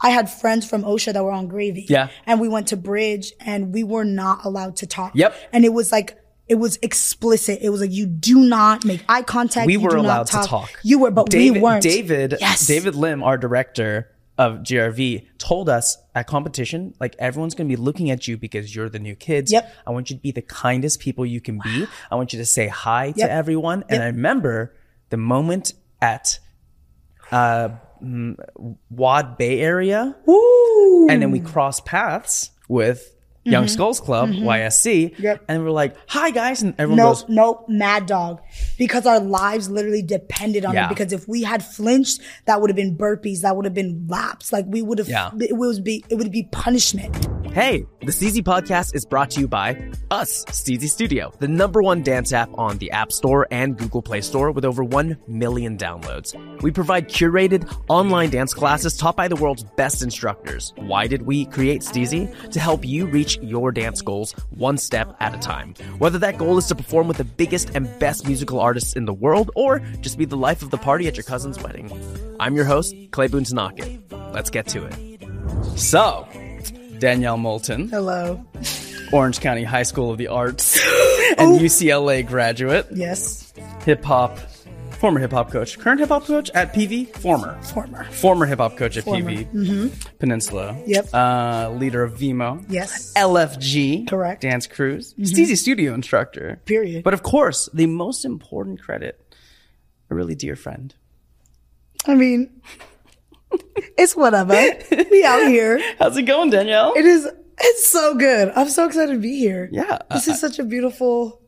I had friends from OCSA that were on Gravy. Yeah. And we went to Bridge and we were not allowed to talk. Yep. And it was like, it was explicit. It was like, you do not make eye contact. we you were do not allowed to talk. You were, but David, we weren't. David, Yes. David Lim, our director of GRV, told us at competition, like everyone's gonna be looking at you because you're the new kids. Yep. I want you to be the kindest people you can be. I want you to say hi Yep. to everyone. And I remember the moment at uh, WOD Bay area, Woo. and then we crossed paths with Young Skulls Club, YSC, Mm-hmm. Yep. and we're like, "Hi guys," and everyone Nope, goes, nope, mad dog. Because our lives literally depended on Yeah. it. Because if we had flinched, that would have been burpees, that would have been laps. Like we would have Yeah. it would be it would be punishment. Hey, the Steezy Podcast is brought to you by us, Steezy Studio, the number one dance app on the App Store and Google Play Store with over 1 million downloads. We provide curated online dance classes taught by the world's best instructors. Why did we create Steezy? To help you reach your dance goals one step at a time. Whether that goal is to perform with the biggest and best musical artists in the world or just be the life of the party at your cousin's wedding. I'm your host, Clay Boonthanakit. Let's get to it. "So, Danyel Moulton." Hello. Orange County High School of the Arts and UCLA graduate, Yes. hip hop, former hip hop coach, current hip hop coach at PV, former, Former. former hip hop coach at Former. PV, Peninsula. Yep. Uh, leader of Vimo. Yes. LFG. Correct. Mm-hmm. Dance Cruise. Steezy Studio instructor. Period. But of course, the most important credit, a really dear friend. I mean, it's whatever. we out here. How's it going, Danyel? It is. It's so good. I'm so excited to be here. Yeah, This is such a beautiful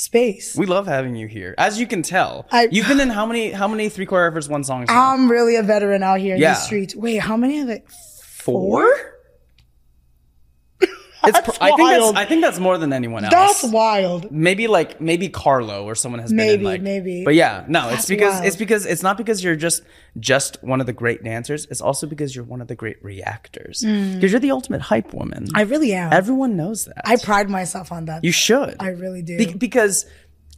space. we love having you here. As you can tell, I- you've been in how many how many three choreographers one songs? now? I'm really a veteran out here in Yeah. the streets. Wait, how many of it? Four? It's That's pr- I think that's I think that's more than anyone else. That's wild. maybe like maybe Carlo or someone has been Maybe, in like maybe. But yeah, no, it's because wild. it's because it's not because you're just just one of the great dancers. It's also because you're one of the great reactors. Because you're the ultimate hype woman. Mm. I really am. Everyone knows that. I pride myself on that. you should. I really do. Be- because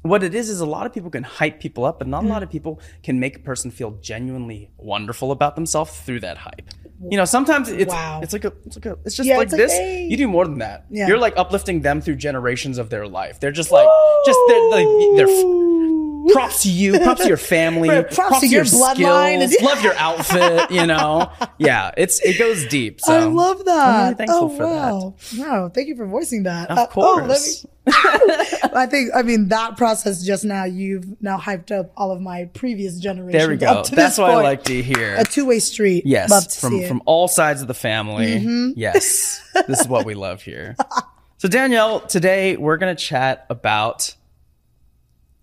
what it is is a lot of people can hype people up, but not a Mm. lot of people can make a person feel genuinely wonderful about themselves through that hype. You know, sometimes it's Wow. it's like a it's like a it's just Yeah, like it's like, this. hey. You do more than that. Yeah. You're like uplifting them through generations of their life. They're just like just they're like they're props to you, props to your family, Right, props to your bloodline. skills, love your outfit. You know, yeah, it's it goes deep. So I love that. I'm really thankful oh, for that. wow. Wow. Thank you for voicing that. Of Uh, oh, let course. I think, I mean, that process just now, you've now hyped up all of my previous generations. there we go. up to That's what I like to hear. A two way street. Yes, Love to from. Mm-hmm. from all sides of the family. Yes, this is what we love here. So Danyel, today we're gonna chat about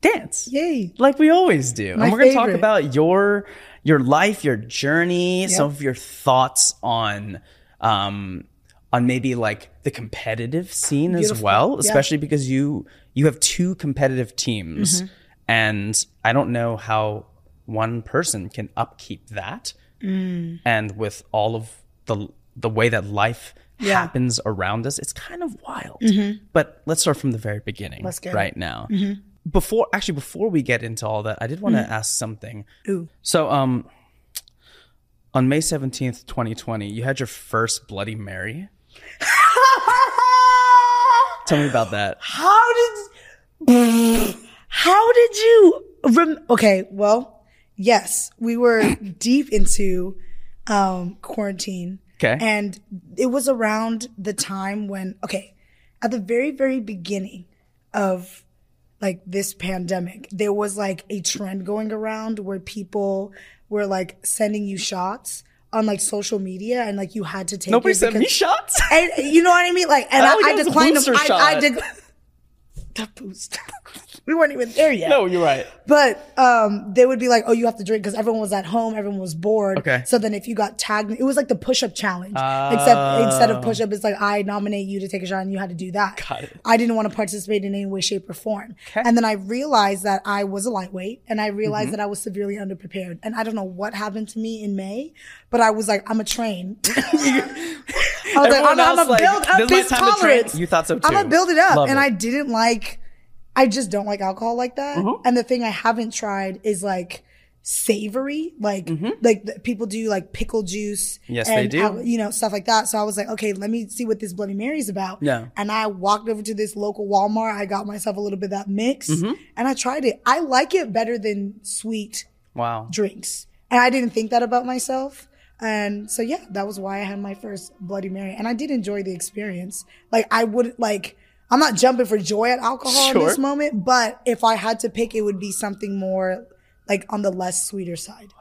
dance, Yay. like we always do, My and we're gonna talk about your your life, your journey, some of your thoughts on um on maybe like the competitive scene as Beautiful. well, Yeah. especially because you you have two competitive teams, Mm-hmm. and I don't know how one person can upkeep that Mm. and with all of the the way that life Yeah. happens around us it's kind of wild but let's start from the very beginning Let's get right it. now before actually before we get into all that i did want to ask something Ooh. so um on may 17th 2020 you had your first bloody mary tell me about that. How did how did you rem- okay well yes we were deep into um quarantine. Okay. and it was around the time when okay at the very very beginning of like this pandemic there was like a trend going around where people were like sending you shots on like social media and like you had to take nobody it sent me shots and you know what I mean? Like, and I I, I declined them. I, I shot. The we weren't even there yet. No, you're right. But um, they would be like, "Oh, you have to drink," because everyone was at home, everyone was bored. Okay. So then, if you got tagged, it was like the push-up challenge. Except instead Oh. of push-up, it's like I nominate you to take a shot, and you had to do that. Got it. I didn't want to participate in any way, shape, or form. Okay. And then I realized that I was a lightweight, and I realized Mm-hmm. that I was severely underprepared. And I don't know what happened to me in May, but I was like, "I'm a train." I was like, Everyone "I'm, I'm else, gonna like, build up this this time to. You thought so too. I'm gonna build it up, Love and it. I didn't like. I just don't like alcohol like that. Mm-hmm. And the thing I haven't tried is like savory, like Mm-hmm. like the, people do like pickle juice. Yes, and they do. al- you know stuff like that. So I was like, okay, let me see what this Bloody Mary's about. Yeah. And I walked over to this local Walmart. I got myself a little bit of that mix, Mm-hmm. and I tried it. I like it better than sweet Wow. drinks, and I didn't think that about myself. And so yeah, that was why I had my first Bloody Mary, and I did enjoy the experience. Like I would like. I'm not jumping for joy at alcohol in this moment, but if I had to pick, it would be something more like on the less sweeter side.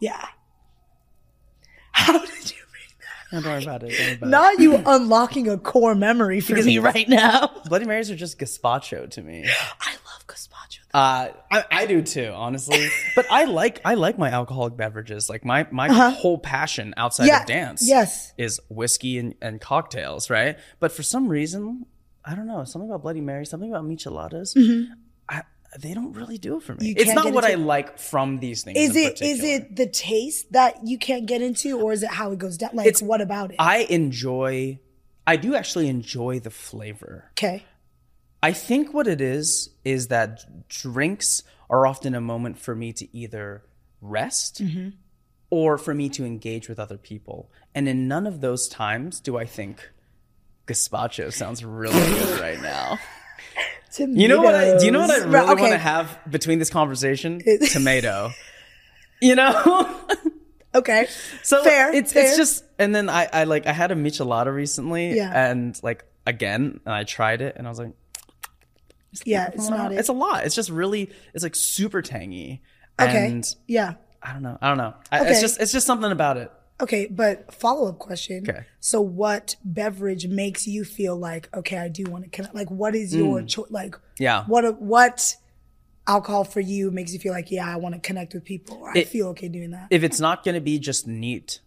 Yeah. How did you bring that? Don't worry about it. Don't worry about that? Not you unlocking a core memory for me right now. Bloody Marys are just gazpacho to me. I love gazpacho. Uh, I, I do too, honestly. but I like I like my alcoholic beverages. Like my my whole passion outside Yeah, of dance, yes. is whiskey and, and cocktails, right? But for some reason, I don't know, something about Bloody Mary, something about micheladas, I, they don't really do it for me. Mm-hmm. You It's not what I like from these things. Is it is it the taste that you can't get into, or is it how it goes down? Like, It's- what about it? I enjoy. I do actually enjoy the flavor. okay. I think what it is is that drinks are often a moment for me to either rest or for me to engage with other people. And in none of those times do I think gazpacho sounds really good right now. You know what I do you know what I really Right, want to have between this conversation? Tomato. You know? Okay. So Fair, It's fair. it's just and then I I like I had a michelada recently Yeah. and like again and I tried it and I was like Yeah, it's not it. it's a lot. It's just really it's like super tangy. okay. And yeah. I don't know. I don't know. I, Okay. It's just it's just something about it. Okay, but follow up question. Okay. So, what beverage makes you feel like okay? I do want to connect. Like, what is your choice? Like, Mm. Yeah. what what alcohol for you makes you feel like yeah, I want to connect with people. Or I It- feel okay doing that. If it's not going to be just neat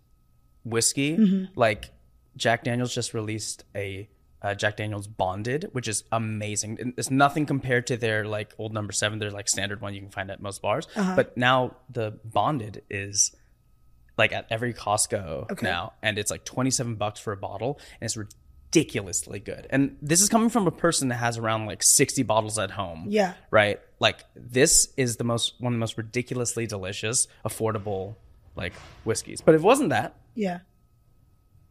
whiskey, Mm-hmm. like Jack Daniels just released a uh, Jack Daniels Bonded, which is amazing. It's nothing compared to their like old number seven. Their like standard one you can find at most bars. Uh-huh. But now the Bonded is like at every Costco now, and it's like twenty seven bucks for a bottle, and it's ridiculously good. And this is coming from a person that has around like sixty bottles at home. Yeah. Right. Like this is the most one of the most ridiculously delicious, affordable like whiskeys. But if it wasn't that, yeah.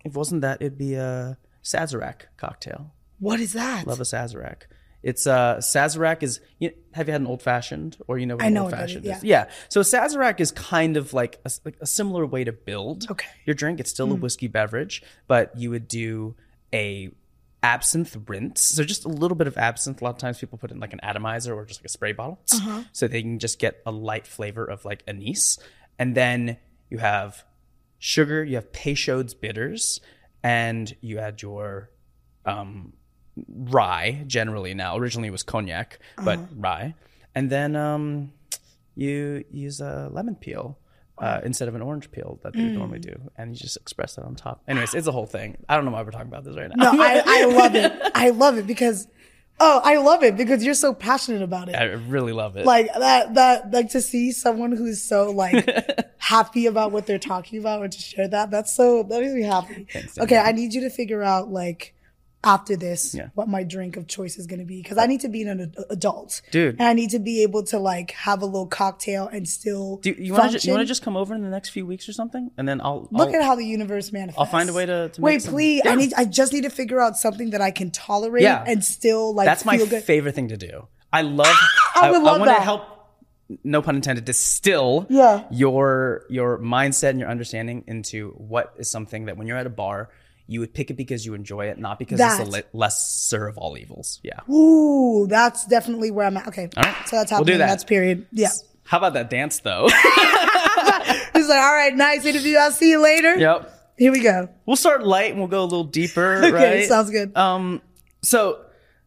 if it wasn't that, it'd be a Sazerac cocktail. What is that? Love a Sazerac. It's uh Sazerac is you have you had an old fashioned or you know what I an know old fashioned yeah. is? Yeah. So Sazerac is kind of like a, like a similar way to build Okay. Hmm. your drink. It's still a whiskey beverage, but you would do a absinthe rinse. So just a little bit of absinthe. A lot of times people put in like an atomizer or just like a spray bottle, Uh-huh. so they can just get a light flavor of like anise. And then you have sugar. You have Peychaud's bitters, and you add your um, rye generally now. Originally it was cognac, but Uh-huh. rye. And then um, you use a lemon peel uh, instead of an orange peel that they would normally Mm. do, and you just express that on top. Anyways, it's a whole thing. I don't know why we're talking about this right now. No, I, I love it. I love it because, oh, I love it because you're so passionate about it. I really love it. like that that like to see someone who's so like happy about what they're talking about or to share that that's so that makes me happy okay i need you to figure out like after this Yeah. what my drink of choice is going to be because i need to be an ad- adult Dude. and i need to be able to like have a little cocktail and still do you want to function. you want to just come over in the next few weeks or something, and then I'll Look I'll, at how the universe manifests. I'll find a way to- to wait. please, Yeah. I need. I just need to figure out something that I can tolerate Yeah. and still like. That's my good. favorite thing to do. I love. I would love want that. to help. No pun intended. Distill Yeah. your your mindset and your understanding into what is something that when you're at a bar you would pick it because you enjoy it, not because it's That. the le- lesser of all evils. Yeah. Ooh, that's definitely where I'm at. Okay, All right. so that's how We'll happening. do that. That's period. Yeah. How about that dance though? He's like, all right, nice interview. I'll see you later. yep. Here we go. We'll start light and we'll go a little deeper. Okay, right? sounds good. Um, so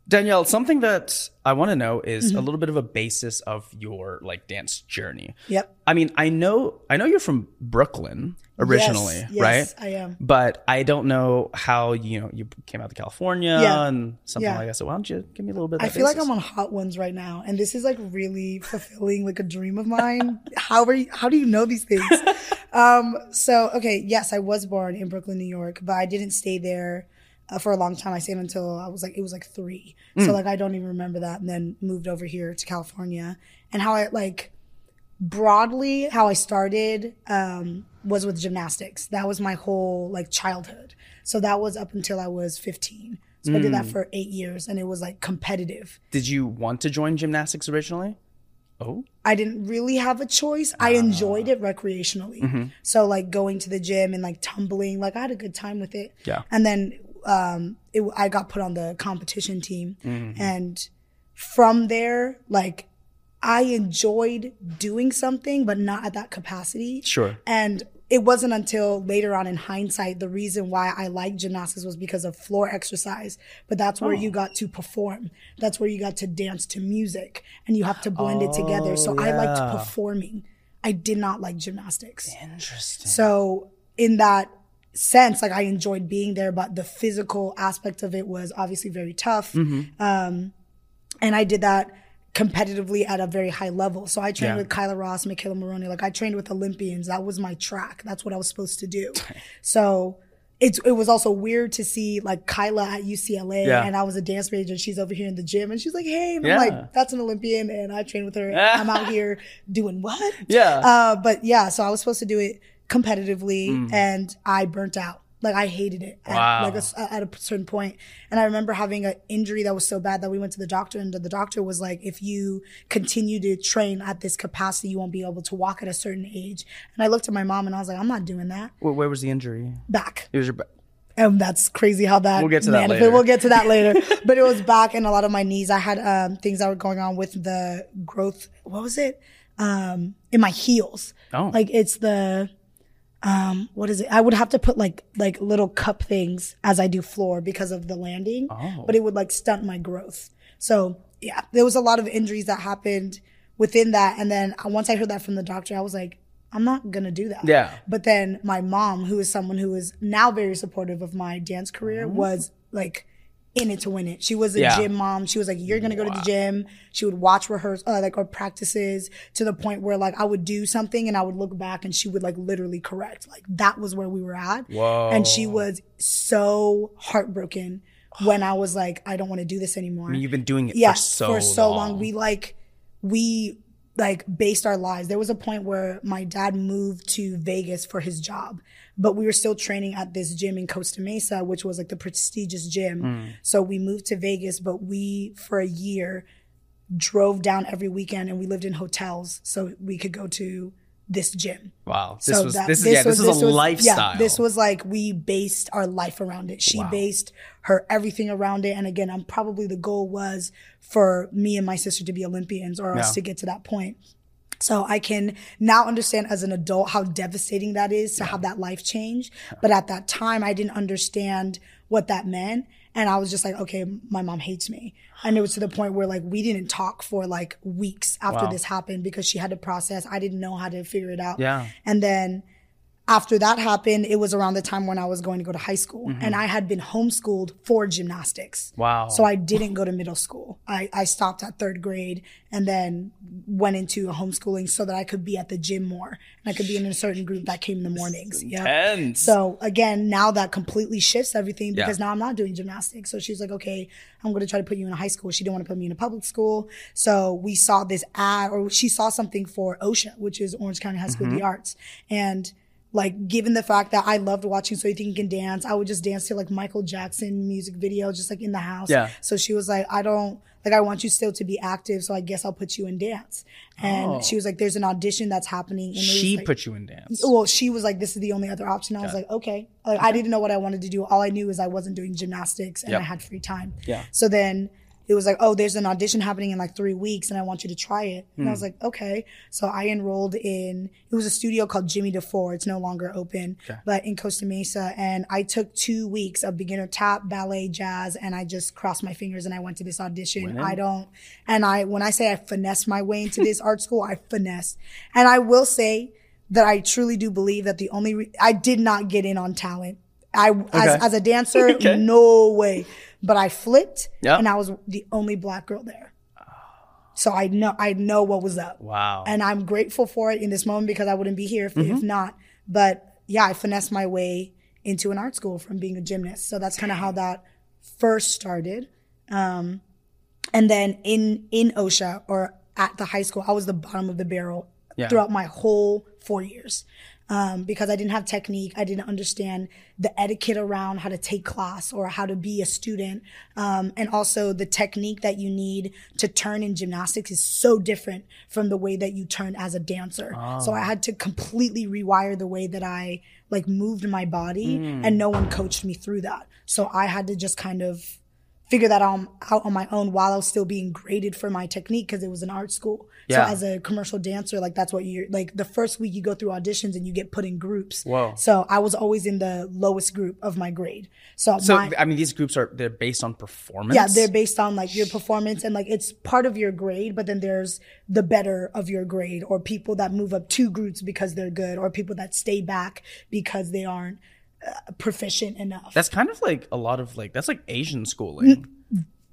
Danyel, something that I want to know is Mm-hmm. a little bit of a basis of your like dance journey. Yep. I mean, I know I know you're from Brooklyn originally, Yes, yes, right? I am. But I don't know how you know you came out to California Yeah. and something Yeah. like that. So why don't you give me a little bit? Of I feel like? I'm on hot ones right now, and this is like really fulfilling, like a dream of mine. how are you? How do you know these things? um, so okay, yes, I was born in Brooklyn, New York, but I didn't stay there uh, for a long time. I stayed until I was like it was like three, so like I don't even remember that, and then moved over here to California. And how I like broadly how I started um, was with gymnastics. That was my whole like childhood. So that was up until I was 15. So I did that hmm. for eight years, and it was like competitive. Did you want to join gymnastics originally? Oh, I didn't really have a choice. I ah. enjoyed it recreationally. Mm-hmm. So like going to the gym and like tumbling, like I had a good time with it. Yeah. And then um, it, I got put on the competition team, mm-hmm. and from there, like I enjoyed doing something, but not at that capacity. Sure. And it wasn't until later on in hindsight, the reason why I liked gymnastics was because of floor exercise. But that's where you got to perform. That's where you got to dance to music and you have to blend it together. So I liked performing. I did not like gymnastics. interesting. So in that sense, like I enjoyed being there, but the physical aspect of it was obviously very tough. Um, and I did that competitively at a very high level. So I trained Yeah. with Kyla Ross, McKayla Maroney. Like I trained with Olympians. That was my track. That's what I was supposed to do. So it's, it was also weird to see like Kyla at UCLA Yeah. and I was a dance major and she's over here in the gym and she's like, Hey, and Yeah. I'm like, that's an Olympian and I trained with her. I'm out here doing what? Yeah. Uh, but yeah, so I was supposed to do it competitively Mm. and I burnt out. Like I hated it at, Wow. like a at a certain point. And I remember having an injury that was so bad that we went to the doctor and the doctor was like, if you continue to train at this capacity, you won't be able to walk at a certain age. And I looked at my mom and I was like, I'm not doing that. Where, where was the injury? Back. It was your. ba- And that's crazy how that We'll get to that later. We'll get to that later. but it was back and a lot of my knees. I had um, things that were going on with the growth. What was it? Um, in my heels. Oh. Like it's the um what is it? I would have to put like like little cup things as I do floor because of the landing. Oh. But it would like stunt my growth. So yeah, there was a lot of injuries that happened within that. And then uh, once I heard that from the doctor, I was like, I'm not gonna do that. Yeah. But then my mom, who is someone who is now very supportive of my dance career, was like in it to win it. She was a Yeah. gym mom. She was like, "You're gonna go to the gym." She would watch rehearse, uh, like our practices, to the point where like I would do something and I would look back and she would like literally correct. Like that was where we were at. Whoa. And she was so heartbroken when I was like, "I don't want to do this anymore." I mean, you've been doing it yes, for so long. We like we like based our lives. There was a point where my dad moved to Vegas for his job, but we were still training at this gym in Costa Mesa, which was like the prestigious gym. Mm. So we moved to Vegas, but we for a year drove down every weekend and we lived in hotels so we could go to this gym. Wow. This So was that- this is yeah. This, was, a lifestyle. Yeah, this was like we based our life around it. She based her everything around it. And again, I'm probably the goal was for me and my sister to be Olympians or us to get to that point. So I can now understand as an adult how devastating that is to have that life change. But at that time, I didn't understand what that meant. And I was just like, okay, my mom hates me. And it was to the point where like we didn't talk for like weeks after Wow. this happened because she had to process. I didn't know how to figure it out. Yeah. And then after that happened, it was around the time when I was going to go to high school. And I had been homeschooled for gymnastics. Mm-hmm. Wow. So I didn't go to middle school. I, I stopped at third grade and then went into homeschooling so that I could be at the gym more. And I could be in a certain group that came in the mornings. Yeah. So again, now that completely shifts everything because Yeah. now I'm not doing gymnastics. So she's like, okay, I'm going to try to put you in a high school. She didn't want to put me in a public school. So we saw this ad or she saw something for OCSA, which is Orange County High School Mm-hmm. of the Arts. And like, given the fact that I loved watching So You Think You Can Dance, I would just dance to like Michael Jackson music video, just like in the house. Yeah. So she was like, I don't, like, I want you still to be active. So I guess I'll put you in dance. And Oh. she was like, there's an audition that's happening. And she like- put you in dance. well, she was like, "This is the only other option." I was like, "Okay." Like, I didn't know what I wanted to do. All I knew is I wasn't doing gymnastics and Yep. I had free time. Yeah. So then, it was like, oh, there's an audition happening in like three weeks and I want you to try it. And I was hmm. like, okay. So I enrolled in, it was a studio called Jimmy DeFore. It's no longer open, okay. but in Costa Mesa. And I took two weeks of beginner tap, ballet, jazz, and I just crossed my fingers and I went to this audition. I don't, and I, when I say I finessed my way into this art school, I finessed. And I will say that I truly do believe that the only, re- I did not get in on talent. I, as, as a dancer, no way. But I flipped Yeah. and I was the only black girl there. So I know, I know what was up. Wow. And I'm grateful for it in this moment because I wouldn't be here if, if not. But yeah, I finessed my way into an art school from being a gymnast. So that's kind of how that first started. Um, and then in in OCSA or at the high school, I was the bottom of the barrel Yeah. throughout my whole four years. Um, because I didn't have technique, I didn't understand the etiquette around how to take class or how to be a student, um, and also the technique that you need to turn in gymnastics is so different from the way that you turn as a dancer. So I had to completely rewire the way that I like moved my body, and no one coached me through that. So I had to just kind of figure that out, out on my own while I was still being graded for my technique because it was an art school. Yeah. So as a commercial dancer, like that's what you're like the first week you go through auditions and you get put in groups. Whoa. So I was always in the lowest group of my grade. So, So my, I mean, these groups are they're based on performance. yeah, they're based on like your performance and like it's part of your grade, but then there's the better of your grade or people that move up two groups because they're good or people that stay back because they aren't proficient enough. That's kind of like a lot of like that's like Asian schooling.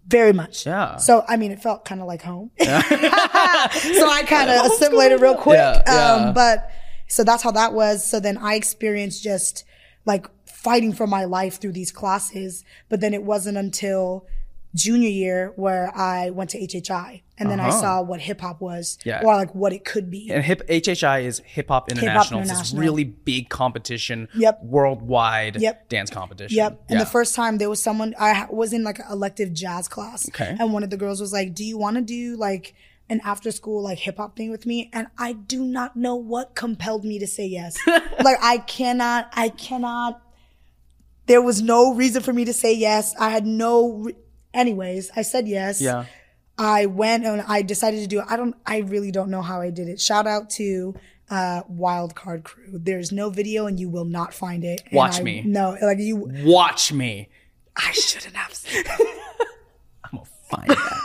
Very much. Yeah. So I mean, it felt kind of like home. so I kind of assimilated real quick. Yeah, yeah. Um, but so that's how that was. So then I experienced just like fighting for my life through these classes. But then it wasn't until junior year where I went to HHI and then I saw what hip hop was Uh-huh. Yeah. or like what it could be. And hip HHI is Hip Hop International. It's this really big competition, Yep. worldwide Yep. dance competition. Yep. And Yeah. the first time there was someone, I was in like an elective jazz class. Okay. And one of the girls was like, Do you want to do like an after school like hip hop thing with me? And I do not know what compelled me to say yes. like, I cannot, I cannot, there was no reason for me to say yes. I had no, re- anyways, I said yes. yeah. I went and I decided to do it. I don't, I really don't know how I did it. Shout out to, uh, Wild Card Crew. There's no video and you will not find it. And Watch I- me. No, like you, Watch me. I shouldn't have said I'm gonna find that.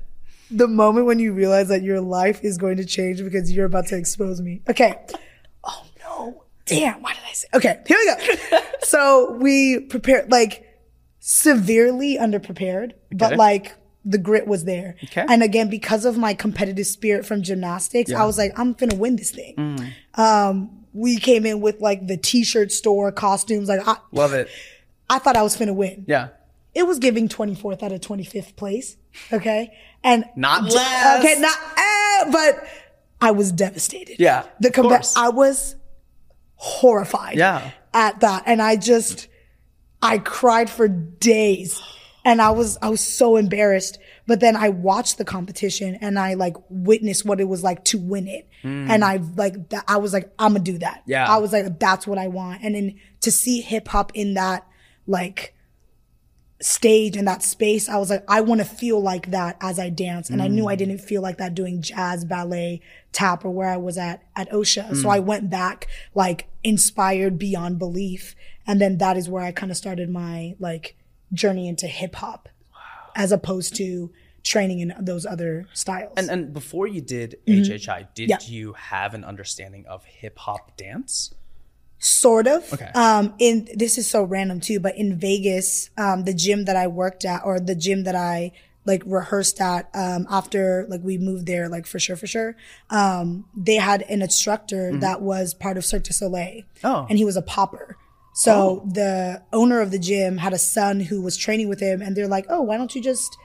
the moment when you realize that your life is going to change because you're about to expose me. Okay. Oh no. Damn. Why did I say? Okay. Here we go. so we prepared, like severely underprepared, but like the grit was there. Okay. And again, because of my competitive spirit from gymnastics, I was like, I'm gonna win this thing. Mm. Um, we came in with like the t-shirt store costumes. Like I, Love it. I thought I was gonna win. Yeah. it was giving 24th out of 25th place. Okay. And Not less. Okay. Not, eh, but I was devastated. Yeah, The of. I was horrified. Yeah. At that. And I just, I cried for days and I was, I was so embarrassed. But then I watched the competition and I like witnessed what it was like to win it. And I like, that, I was like, I'm gonna do that. Mm. Yeah. I was like, that's what I want. And then to see hip hop in that, like, stage and that space, I was like, I want to feel like that as I dance. And I knew I didn't feel like that doing jazz, ballet, tap, or where I was at at OCSA. So I went back like inspired beyond belief. And then that is where I kind of started my like journey into hip hop as opposed to training in those other styles. And and before you did HHI, did Mm-hmm. Yeah. you have an understanding of hip hop dance? Sort of. Okay. Um, in this is so random too, but in Vegas, um, the gym that I worked at or the gym that I like rehearsed at, um, after like we moved there, like for sure, for sure, um, they had an instructor that was part of Cirque du Soleil. Mm-hmm. Oh. And he was a popper. So the owner of the gym had a son who was training with him and they're like, oh, why don't you just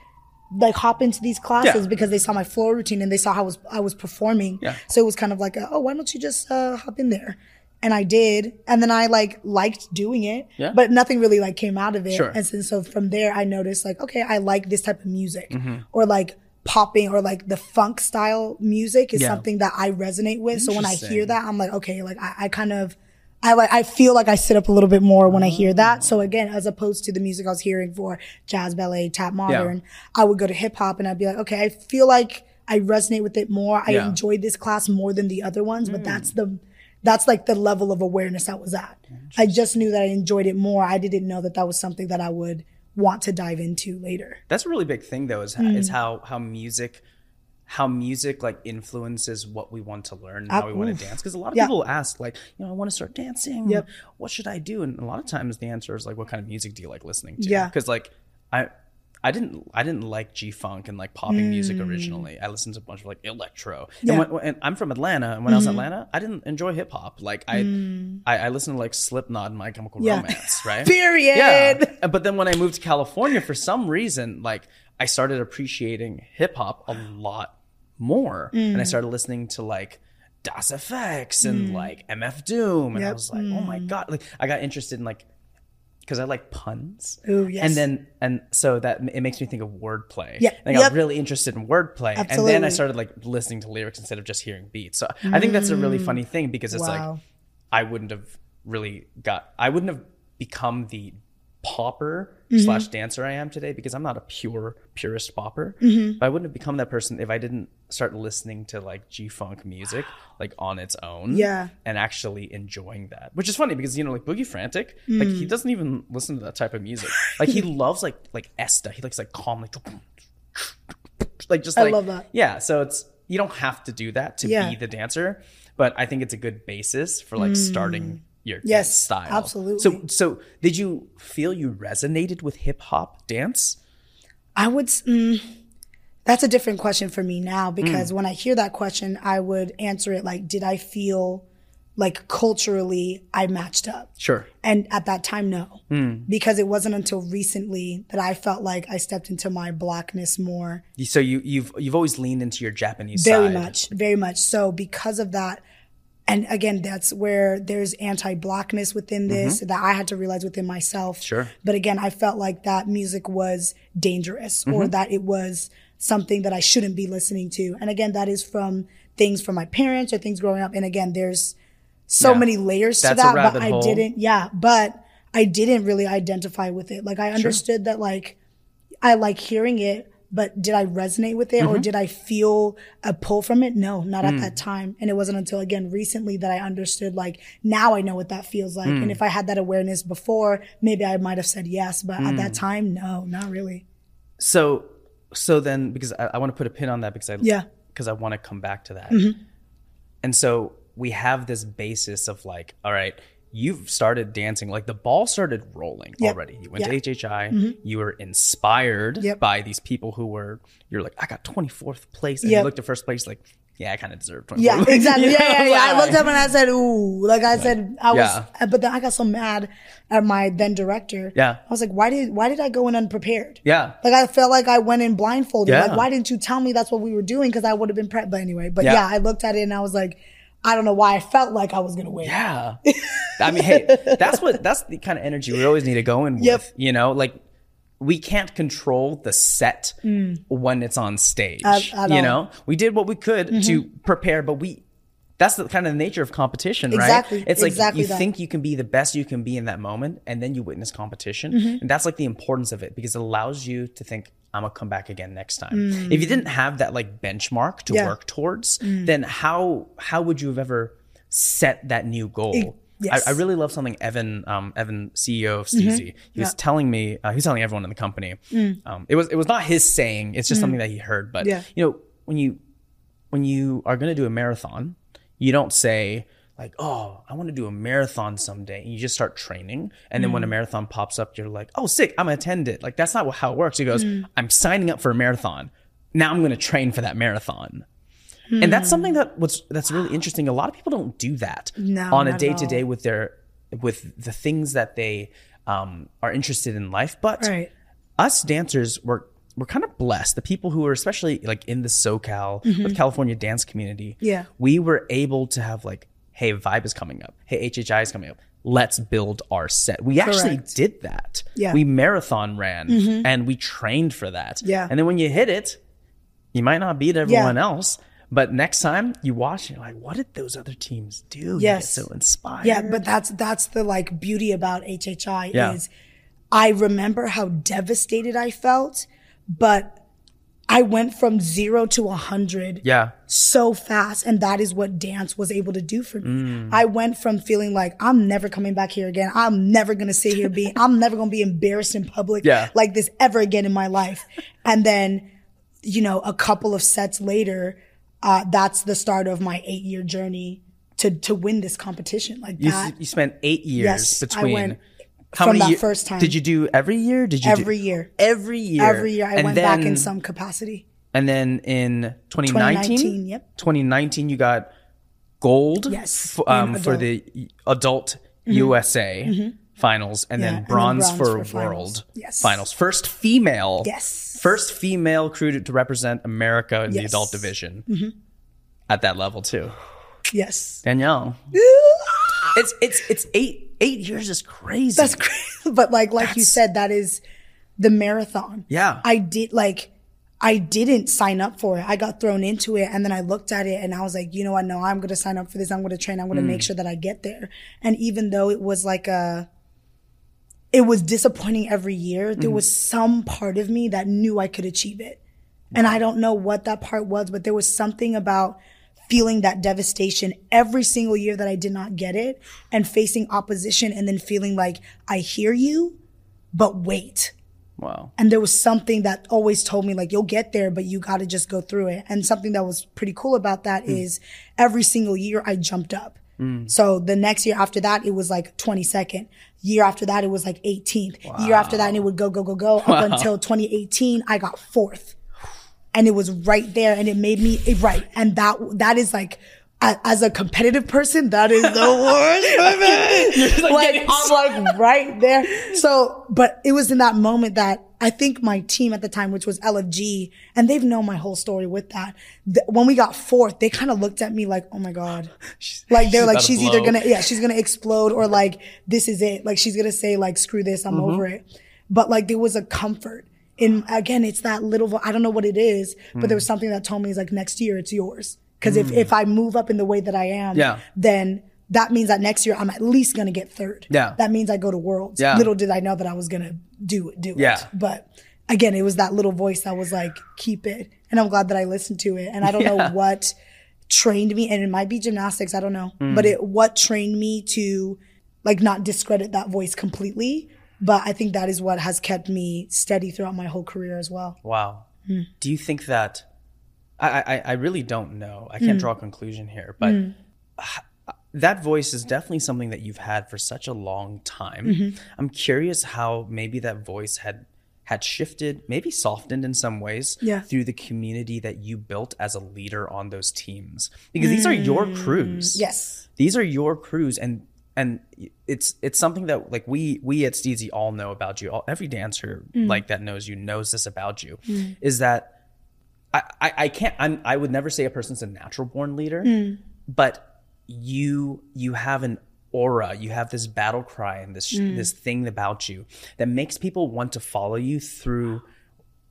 like hop into these classes Yeah. because they saw my floor routine and they saw how I was I was performing. Yeah. So it was kind of like, a, oh, why don't you just uh, hop in there? And I did, and then I like liked doing it, Yeah. but nothing really like came out of it. Sure. And so, so from there, I noticed like, okay, I like this type of music, Mm-hmm. or like popping, or like the funk style music is Yeah. something that I resonate with. So when I hear that, I'm like, okay, like I, I kind of. I like I feel like I sit up a little bit more when I hear that. So again, as opposed to the music I was hearing for jazz, ballet, tap, modern, I would go to hip hop and I'd be like, okay, I feel like I resonate with it more. I Yeah. enjoyed this class more than the other ones, but Mm. that's the that's like the level of awareness I was at. I just knew that I enjoyed it more. I didn't know that that was something that I would want to dive into later. That's a really big thing, though, is, Mm. is how how music, how music like influences what we want to learn and ah, how we want to dance. Because a lot of Yeah. people ask, like, you know, I want to start dancing. Yep. What should I do? And a lot of times the answer is like, what kind of music do you like listening to? Yeah. Because like, I. I didn't. I didn't like G funk and like popping music Mm. originally. I listened to a bunch of like electro. Yeah. And, when, and I'm from Atlanta, and when I was in Mm-hmm. Atlanta, I didn't enjoy hip hop. Like I, I, I listened to like Slipknot and My Chemical Mm. Yeah. Romance, right? Period. Yeah. But then when I moved to California, for some reason, like I started appreciating hip hop a lot more, and Mm. I started listening to like Das EFX and like MF Doom, and I was like, oh my god! Like I got interested in like because I like puns. Ooh, yes. And then and so that it makes me think of wordplay. Yeah. And I got Yep. really interested in wordplay, and then I started like listening to lyrics instead of just hearing beats. So I think that's a really funny thing because it's Mm. Wow. like I wouldn't have really got I wouldn't have become the popper Mm-hmm. slash dancer I am today because I'm not a pure purist popper. Mm-hmm. But I wouldn't have become that person if I didn't start listening to like G funk music like on its own. Yeah. And actually enjoying that. Which is funny because you know, like Boogie Frantic, like Mm. he doesn't even listen to that type of music. Like he loves like like Esta. He likes like calm like like just I like love that. yeah so it's you don't have to do that to Yeah. be the dancer but i think it's a good basis for like starting your Mm. Yes, style absolutely. so so did you feel you resonated with hip-hop dance I would. Mm, that's a different question for me now because Mm. when I hear that question, I would answer it like, did I feel like culturally I matched up? sure And at that time, no, Hmm. because it wasn't until recently that I felt like I stepped into my blackness more. so you you've you've always leaned into your japanese Very side much, very much. So because of that, and again, that's where there's anti-blackness within this that I had to realize within myself. Mm-hmm. Sure. But again, I felt like that music was dangerous Mm-hmm. or that it was something that I shouldn't be listening to. And again, that is from things from my parents or things growing up. And again, there's so Yeah. many layers to That's a that, but I hole. didn't, yeah, but I didn't really identify with it. Like I understood that like I like hearing it, but did I resonate with it Mm-hmm. or did I feel a pull from it? No, not Mm. at that time. And it wasn't until again recently that I understood like now I know what that feels like. Mm. And if I had that awareness before, maybe I might have said yes, but at Mm. that time, no, not really. so so then because i, I want to put a pin on that because i Yeah. Mm-hmm. because i want to come back to that and so we have this basis of like all right you've started dancing like the ball started rolling Yep. already you went Yeah. to hhi mm-hmm. you were inspired Yep. by these people who were you're like i got 24th place and Yep. you looked at first place like yeah i kind of deserved 24th Yeah, exactly. Yeah, yeah, yeah. I like- looked up and I said, ooh, like I said, I was, Yeah. Uh, but then I got so mad at my then director. Yeah. I was like, why did, why did I go in unprepared? yeah Like I felt like I went in blindfolded. Yeah. Like why didn't you tell me that's what we were doing? Because I would have been prepped. But anyway, but Yeah. yeah. I looked at it and I was like, I don't know why I felt like I was gonna win. Yeah. I mean, hey, that's what that's the kind of energy we always need to go in with. Yep. You know, like we can't control the set when it's on stage. Mm. At- at you all. Mm-hmm. know, we did what we could to prepare, but we that's the kind of the nature of competition, right? Exactly. It's like Exactly you that. think you can be the best you can be in that moment, and then you witness competition, Mm-hmm. and that's like the importance of it because it allows you to think, "I'm gonna come back again next time." Mm. If you didn't have that like benchmark to Yeah. work towards, then how how would you have ever set that new goal? Yes. I, I really love something Evan, um, Evan, CEO of Steezy, he was telling me, uh, he was telling everyone in the company. Um, it was it was not his saying; it's just something that he heard. But Yeah. you know, when you when you are going to do a marathon, you don't say like, "Oh, I want to do a marathon someday." And you just start training, and then when a marathon pops up, you're like, "Oh, sick! I'm gonna attend it." Like that's not how it works. He goes, "I'm signing up for a marathon. Now I'm going to train for that marathon." And that's something that what's that's really interesting. A lot of people don't do that No, on a day to day with their with the things that they um, are interested in life. But Right. us dancers were we're kind of blessed. The people who are especially like in the SoCal or the California dance community, Mm-hmm. Yeah. we were able to have like, hey, Vibe is coming up. Hey, HHI is coming up. Let's build our set. We actually Correct. did that. Yeah. We marathon ran and we trained for that. Yeah. And then when you hit it, you might not beat everyone else, But next time you watch, you're like, what did those other teams do? You get Yes. so inspired. Yeah, but that's that's the like beauty about HHI Yeah. is I remember how devastated I felt, but I went from zero to a hundred yeah, so fast, and that is what dance was able to do for me. Mm. I went from feeling like I'm never coming back here again. I'm never gonna sit here being. I'm never gonna be embarrassed in public Yeah. like this ever again in my life. And then, you know, a couple of sets later, uh, that's the start of my eight year journey to to win this competition. Like you, that. you spent eight years Yes, I between. went how from many that year- first time. Did you do every year? Did you do- Every year. Every year. Every year, I And went back in some capacity. And then in 2019, 2019, yep. 2019, you got gold Yes, f- um, for adult. Mm-hmm. the adult USA finals, and Yeah, then and then bronze, bronze for, for world Yes. finals. First female, Yes. first female crew to, to represent America in the Yes. Mm-hmm. adult division at that level too. Yes. Danyel, it's it's it's eight eight years is crazy. That's crazy. But like, like you said, that is the marathon. Yeah. I did like, I didn't sign up for it. I got thrown into it and then I looked at it and I was like, you know what? No, I'm going to sign up for this. I'm going to train. I'm going to Mm. make sure that I get there. And even though it was like a, it was disappointing every year, there Mm. was some part of me that knew I could achieve it. And I don't know what that part was, but there was something about feeling that devastation every single year that I did not get it and facing opposition and then feeling like I hear you, but wait. wow. And there was something that always told me like you'll get there, but you got to just go through it. And something that was pretty cool about that is every single year I jumped up. So the next year after that, it was like 22nd. Year after that, it was like 18th. Year after that, and it would go, go, go, go up until 2018. I got fourth and it was right there and it made me right. And that, that is like, as a competitive person, that is the worst. like, I'm like right there. So, but it was in that moment that I think my team at the time, which was LFG, and they've known my whole story with that. th- when we got fourth, they kind of looked at me like, "Oh my god!" Like they're like, "She's either gonna, yeah, she's gonna explode, or like this is it. Like she's gonna say like, screw this, I'm over it." But like there was a comfort in again, it's that little. vo- I don't know what it is, but there was something that told me is like next year it's yours. Because if if I move up in the way that I am, Yeah. then that means that next year I'm at least gonna get third. Yeah. That means I go to worlds. Yeah. Little did I know that I was gonna do it, do it. Yeah. But again, it was that little voice that was like, keep it. And I'm glad that I listened to it. And I don't Yeah. know what trained me, and it might be gymnastics, I don't know. Mm. But it what trained me to like not discredit that voice completely. But I think that is what has kept me steady throughout my whole career as well. Wow. Hmm. Do you think that? I, I I really don't know. I Hmm. can't draw a conclusion here, but that voice is definitely something that you've had for such a long time. Mm-hmm. I'm curious how maybe that voice had had shifted, maybe softened in some ways Yeah. through the community that you built as a leader on those teams. Because these are your crews. Mm, Yes. These are your crews and and it's it's something that like we we at Steezy all know about you. All, every dancer Mm. like that knows you knows this about you. Is that I, I, I can't I'm, I would never say a person's a natural born leader, Mm. but you you have an aura, you have this battle cry and this Mm. this thing about you that makes people want to follow you through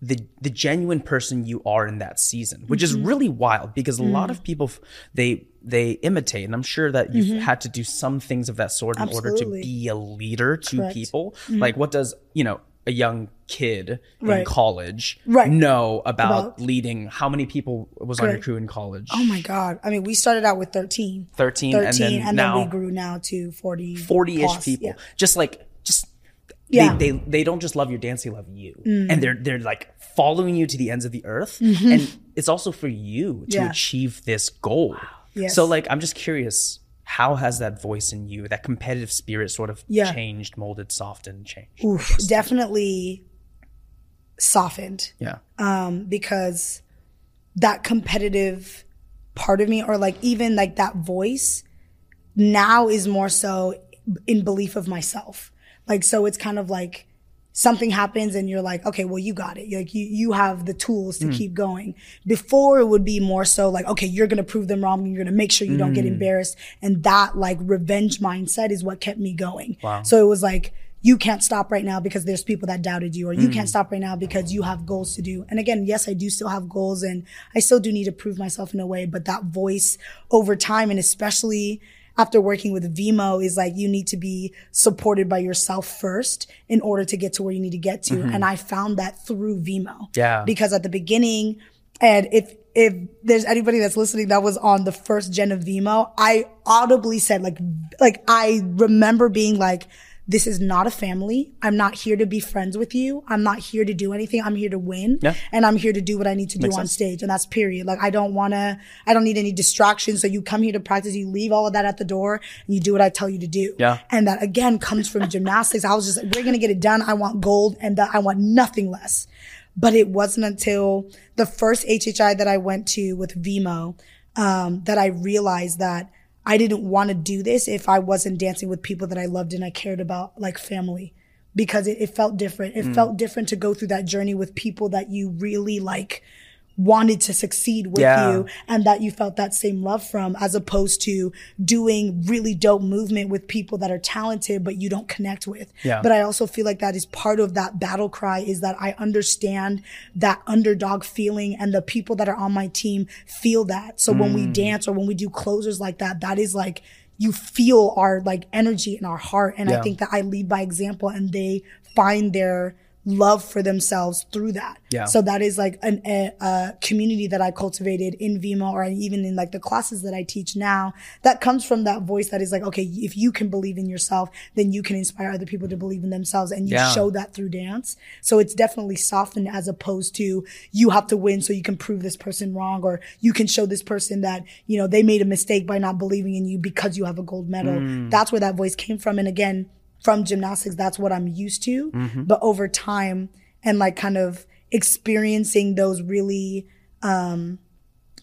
the the genuine person you are in that season, which Mm-hmm. is really wild because a lot of people they they imitate, and I'm sure that you've had to do some things of that sort in order to Mm-hmm. Be a leader to Correct. Mm-hmm. people. Like, what does you know a young kid in Right. college Right. know about, About- leading? How many people was on your Correct. crew in college? Oh my God. I mean, we started out with 13. 13, 13, and then now we grew now to 40. 40 ish plus. people. Yeah. Just like just Yeah. Mm. they, they they don't just love your dance, they love you. And they're they're like following you to the ends of the earth. And it's also for you to Mm-hmm. Yeah. achieve this goal. Yes. So like I'm just curious, how has that voice in you, that competitive spirit sort of Yeah. changed, molded, softened, changed? Oof, definitely softened. Yeah. um, because that competitive part of me, or like even like that voice, now is more so in belief of myself. Like so, it's kind of like something happens and you're like, okay, well, you got it. You Like you you have the tools to hmm. keep going. Before it would be more so like, okay, you're gonna prove them wrong. You're gonna make sure you don't get hmm. embarrassed. And that like revenge mindset is what kept me going. Wow. So it was like you can't stop right now because there's people that doubted you or you can't hmm. stop right now because you have goals to do. And again, yes, I do still have goals and I still do need to prove myself in a way, but that voice over time and especially after working with Vimo is like you need to be supported by yourself first in order to get to where you need to get to. Mm-hmm. And I found that through Vimo. Yeah. Because at the beginning, and if if there's anybody that's listening that was on the first gen of Vimo, I audibly said like like I remember being like, this is not a family. I'm not here to be friends with you. I'm not here to do anything. I'm here to win. Yeah. And I'm here to do what I need to do on sense. stage. And that's period. Like I don't wanna I don't need any distractions. So you come here to practice, you leave all of that at the door and you do what I tell you to do. Yeah. And that again comes from gymnastics. I was just like, we're gonna get it done. I want gold and that I want nothing less. But it wasn't until the first HHI that I went to with Vimo um, that I realized that I didn't want to do this if I wasn't dancing with people that I loved and I cared about, like family, because it, it felt different. It mm. felt different to go through that journey with people that you really like wanted to succeed with Yeah. you and that you felt that same love from as opposed to doing really dope movement with people that are talented but you don't connect with. Yeah. But I also feel like that is part of that battle cry is that I understand that underdog feeling and the people that are on my team feel that. So when we mm. dance or when we do closers like that, that is like you feel our like energy in our heart. And I think that I lead by example and they find their love for themselves through that. Yeah. So that is like an, a, a community that I cultivated in Vimo or even in like the classes that I teach now that comes from that voice that is like, okay, if you can believe in yourself, then you can inspire other people to believe in themselves and you Yeah. show that through dance. So it's definitely softened as opposed to you have to win so you can prove this person wrong or you can show this person that, you know, they made a mistake by not believing in you because you have a gold medal. Mm. That's where that voice came from. And again, from gymnastics, that's what I'm used to. Mm-hmm. But over time and like kind of experiencing those really, um,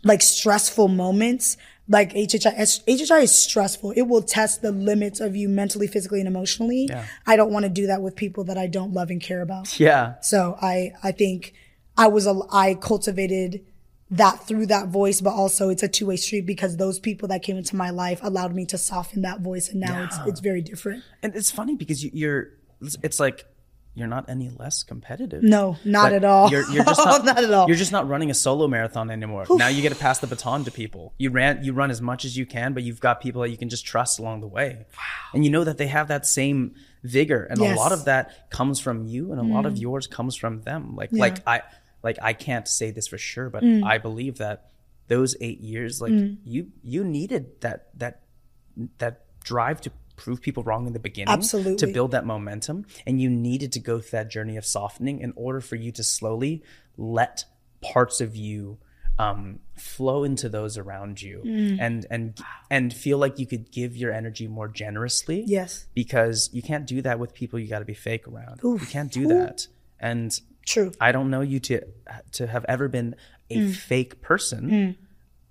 like stressful moments, like HHI, HHI is stressful. It will test the limits of you mentally, physically, and emotionally. Yeah. I don't want to do that with people that I don't love and care about. Yeah. So I, I think I was, a, I cultivated that through that voice, but also it's a two way street because those people that came into my life allowed me to soften that voice. And now it's, it's very different. And it's funny because you, you're, it's like you're not any less competitive. No, not Like, at all. You're, you're just not, not at all. You're just not running a solo marathon anymore. now you get to pass the baton to people. You ran, you run as much as you can, but you've got people that you can just trust along the way. Wow. And you know that they have that same vigor, and a Yes. Mm. lot of that comes from you, and a lot of yours comes from them. Like, like I, like I can't say this for sure, but Mm. I believe that those eight years, like you, you needed that that that drive to prove people wrong in the beginning Absolutely. to build that momentum and you needed to go through that journey of softening in order for you to slowly let parts of you um, flow into those around you Mm. and and and feel like you could give your energy more generously Yes. because you can't do that with people you got to be fake around you can't do that and True. I don't know you to to have ever been a Mm. fake person.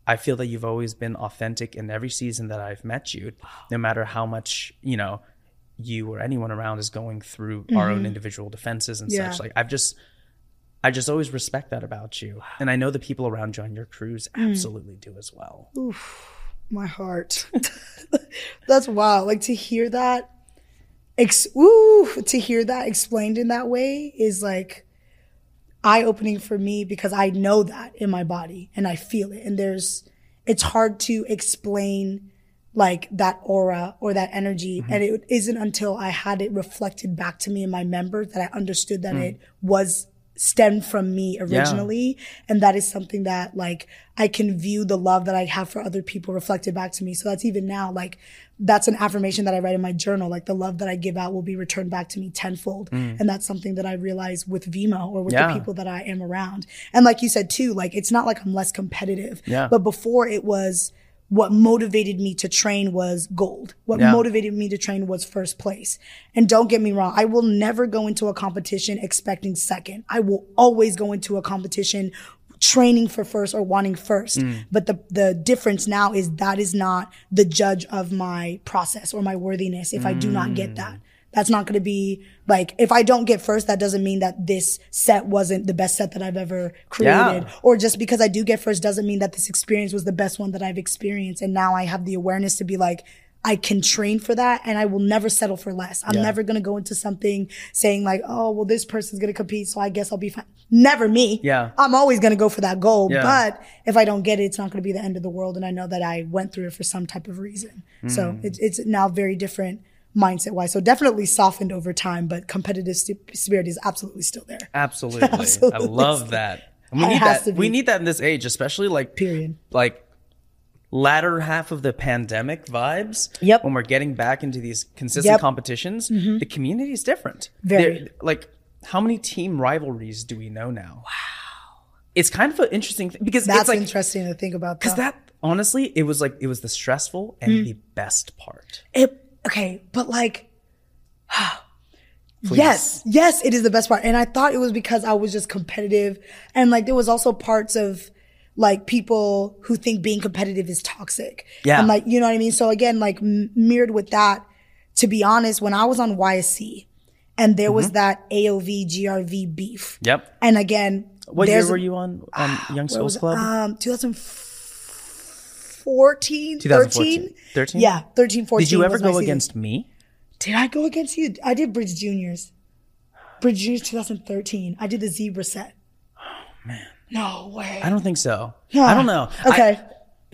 I feel that you've always been authentic in every season that I've met you, no matter how much, you know, you or anyone around is going through our own individual defenses and Mm-hmm. Yeah. such. Like I've just I just always respect that about you. And I know the people around you on your cruise Mm. absolutely do as well. my heart. That's wild. Like to hear that, ex- ooh, to hear that explained in that way is like eye opening for me because I know that in my body and I feel it. And there's, it's hard to explain like that aura or that energy. Mm-hmm. And it isn't until I had it reflected back to me in my members that I understood that mm. it was stemmed from me originally. And that is something that like I can view the love that I have for other people reflected back to me. So that's even now like that's an affirmation that I write in my journal. Like the love that I give out will be returned back to me tenfold. Mm. And that's something that I realize with Vimo or with Yeah. the people that I am around. And like you said too, like it's not like I'm less competitive. Yeah. But before it was what motivated me to train was gold. What Yeah. motivated me to train was first place. And don't get me wrong, I will never go into a competition expecting second. I will always go into a competition training for first or wanting first. Mm. But the the difference now is that is not the judge of my process or my worthiness if I do not get that. Mm. That's not going to be like if I don't get first, that doesn't mean that this set wasn't the best set that I've ever created. Yeah. Or just because I do get first doesn't mean that this experience was the best one that I've experienced. And now I have the awareness to be like, I can train for that and I will never settle for less. I'm Yeah. never going to go into something saying like, oh, well, this person's going to compete. So I guess I'll be fine. Never me. Yeah. I'm always going to go for that goal. Yeah. But if I don't get it, it's not going to be the end of the world. And I know that I went through it for some type of reason. So Mm. it's, it's now very different mindset wise. So definitely softened over time, but competitive st- spirit is absolutely still there. Absolutely. absolutely. I love that. We need that. We need that in this age, especially like Period. like latter half of the pandemic vibes. Yep. When we're getting back into these consistent Yep. Mm-hmm. competitions, the community is different. Very. They're- like how many team rivalries do we know now? Wow. It's kind of an interesting thing because That's it's like interesting to think about. because though. that honestly, it was like it was the stressful and Mm. the best part. It okay, but like Yes, yes, it is the best part. And I thought it was because I was just competitive. And like there was also parts of like people who think being competitive is toxic. Yeah. And like, you know what I mean? So again, like m- mirrored with that, to be honest, when I was on YSC and there Mm-hmm. was that AOV GRV beef. Yep. And again, What year were you on um, Young where Schools? Club? Um, 2014, 2014. 13? 13? Yeah, 13, 14. Did you ever go season. against me? Did I go against you? I did Bridge Juniors. Bridge Juniors 2013. I did the zebra set. Oh man. No way. I don't think so. I don't know. I- Okay.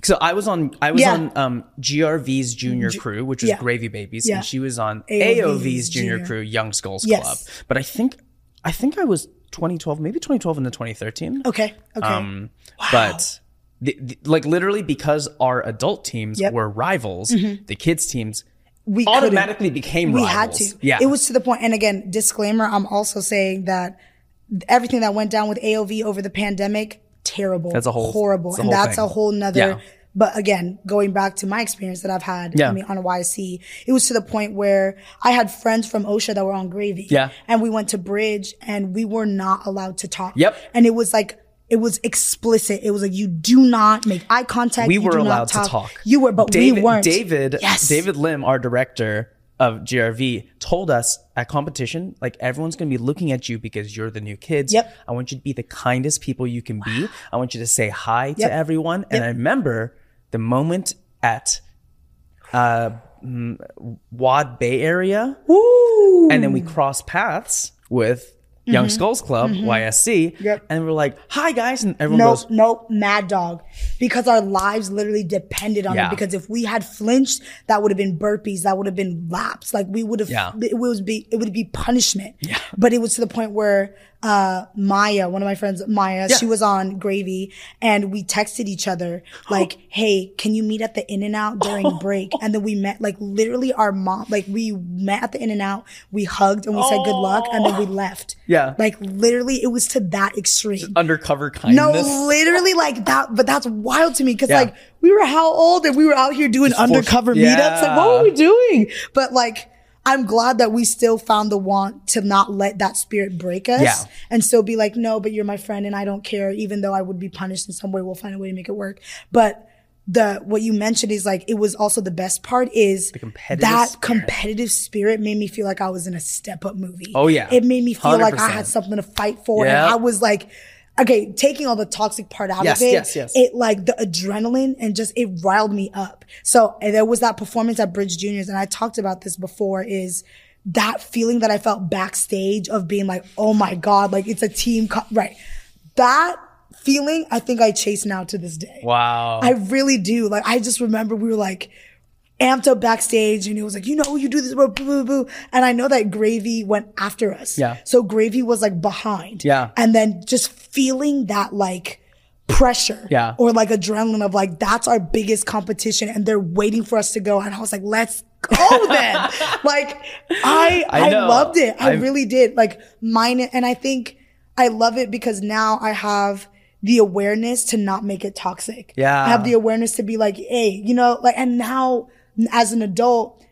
so I was on I was Yeah. on um, GRV's junior crew, which was yeah. Gravy Babies, and she was on AOV's AOV's junior, junior. crew, Young Skulls Yes. Club. But I think I think I was 2012, maybe 2012 and into 2013. okay. Okay. Um, But the, the- like literally because our adult teams Yep. Mm-hmm. were rivals, the kids teams we couldn't- automatically became we rivals. had to. Yeah. It was to the point. And again, disclaimer, I'm also saying that everything that went down with AOV over the pandemic, terrible. That's a whole- horrible. it's a and whole that's thing. a whole nother. Yeah. But again, going back to my experience that I've had, Yeah. I mean, on a YC, it was to the point where I had friends from OCSA that were on Gravy. Yeah. And we went to Bridge and we were not allowed to talk. Yep. And it was like, it was explicit. It was like, you do not make eye contact. we you were allowed to talk. You were, but David, we weren't. David, Yes. David Lim, our director of GRV, told us at competition, like everyone's gonna be looking at you because you're the new kids. Yep. I want you to be the kindest people you can be. I want you to say hi Yep. to everyone. And I remember the moment at uh, mm, WOD Bay area, Woo. and then we crossed paths with Young Skulls Club, YSC, Mm-hmm. Yep. and we're like, "Hi guys," and everyone Nope, goes, nope, mad dog. Because our lives literally depended on Yeah. it. Because if we had flinched, that would have been burpees, that would have been laps. Like we would have, Yeah. it would be, it would be punishment. Yeah. But it was to the point where, uh, Maya, one of my friends, Maya, Yeah. she was on gravy and we texted each other like, Hey, can you meet at the in and out during break? And then we met like literally our mom, like we met at the in and out, we hugged and we said good luck and then we left. Yeah. Like literally it was to that extreme. "Undercover kindness. No, literally like that. But that's wild to me because Yeah. like we were how old and we were out here doing undercover yeah. meetups. Like what were we doing? But like I'm glad that we still found the want to not let that spirit break us Yeah. and still be like, no, but you're my friend and I don't care. Even though I would be punished in some way, we'll find a way to make it work. But the what you mentioned is like it was also the best part is the competitive that spirit. competitive spirit made me feel like I was in a step up movie. Oh, yeah. It made me feel like I had something to fight for. Yeah. And I was like, okay, taking all the toxic part out Yes, of it, yes, yes. it like the adrenaline and just it riled me up. So and there was that performance at Bridge Juniors, and I talked about this before. Is that feeling that I felt backstage of being like, oh my god, like it's a team, co- right? That feeling, I think I chase now to this day. Wow. I really do. Like, I just remember we were like amped up backstage and it was like, you know, you do this, boo, boo, boo, boo. And I know that Gravy went after us. Yeah. So Gravy was like behind. Yeah. And then just feeling that like pressure. Yeah. Or like adrenaline of like, that's our biggest competition and they're waiting for us to go. And I was like, let's go then. like, I, I I, loved it. I I've- really did. Like mine, and I think I love it because now I have the awareness to not make it toxic. Yeah. I have the awareness to be like, hey, you know, like, and now as an adult,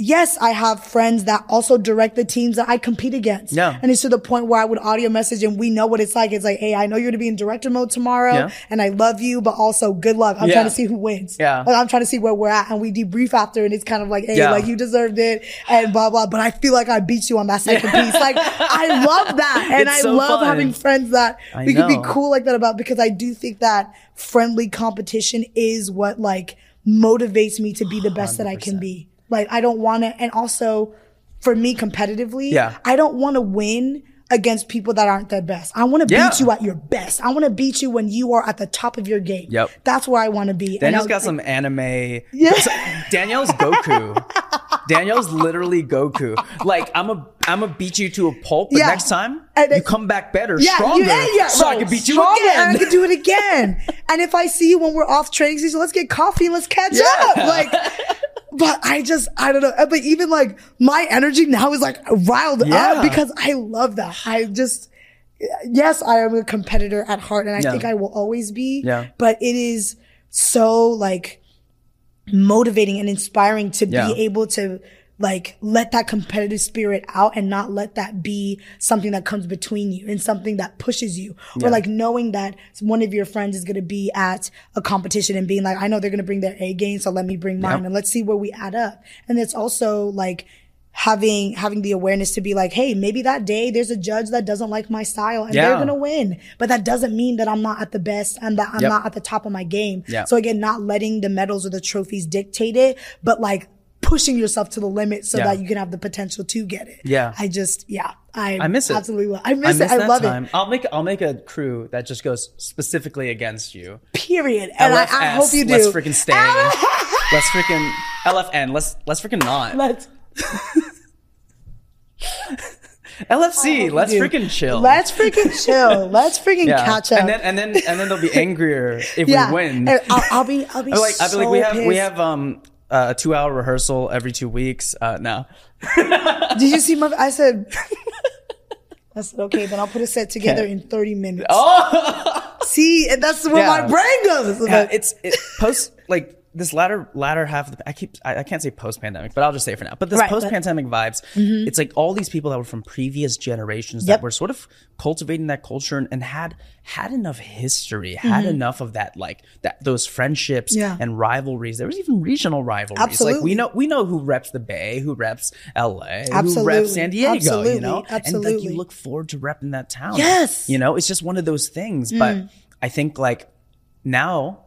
yes, I have friends that also direct the teams that I compete against. Yeah. And it's to the point where I would audio message and we know what it's like. It's like, hey, I know you're going to be in director mode tomorrow Yeah. and I love you, but also good luck. I'm Yeah. trying to see who wins. Yeah. Like, I'm trying to see where we're at. And we debrief after and it's kind of like, hey, Yeah. like you deserved it and blah, blah. But I feel like I beat you on that second piece. Like I love that. And It's I so love fun. having friends that I we could be cool like that about because I do think that friendly competition is what like motivates me to be the best that I can be. Like I don't want to, and also for me competitively, Yeah. I don't want to win against people that aren't their best. I want to Yeah. beat you at your best. I want to beat you when you are at the top of your game. Yep. That's where I want to be. And Danyel's I- got some anime. Yeah. Danyel's Goku. Danyel's literally Goku. Like I'm a I'm gonna beat you to a pulp, but Yeah. next time And you come back better, Yeah, stronger, you- yeah, yeah, so I bro, can beat you stronger, again. And I can do it again. and if I see you when we're off training season, let's get coffee and let's catch up. Like, but I just, I don't know. But even like my energy now is like riled Yeah. up because I love that. I just, yes, I am a competitor at heart and I Yeah. think I will always be. Yeah. But it is so like motivating and inspiring to Yeah. be able to like let that competitive spirit out and not let that be something that comes between you and something that pushes you. Or like knowing that one of your friends is going to be at a competition and being like i know they're going to bring their a game so let me bring mine and let's see where we add up. And it's also like having having the awareness to be like hey maybe that day there's a judge that doesn't like my style and they're going to win. But that doesn't mean that i'm not at the best and that i'm Yep. not at the top of my game. Yeah. so again not letting the medals or the trophies dictate it but like pushing yourself to the limit so Yeah. that you can have the potential to get it Yeah. i just yeah i I miss it. absolutely love i miss, it i love time. it I'll make I'll make a crew that just goes specifically against you. period and I, I hope you do Let's freaking stay. let's freaking LFN. Let's let's freaking not. let's LFC. Let's freaking chill. let's freaking chill let's freaking yeah. catch up And then and then and then they'll be angrier if yeah we win. I'll, I'll be i'll be I'll like, I'll be like, we have we have um uh, a two hour rehearsal every two weeks. Uh, no. did you see my i said I said, okay, then I'll put a set together in 30 minutes. Oh, See, and that's where Yeah. my brain goes. yeah, it's it, post like this latter latter half of the I keep I, I can't say post pandemic, but I'll just say for now. But this Right, post pandemic vibes, it's like all these people that were from previous generations Yep. that were sort of cultivating that culture and, and had had enough history, had enough of that like that those friendships Mm-hmm. Yeah. and rivalries. There was even regional rivalries. Like we know we know who reps the Bay, who reps LA, who reps San Diego, Absolutely. you know? And like you look forward to repping that town. Yes. You know, it's just one of those things. But I think like now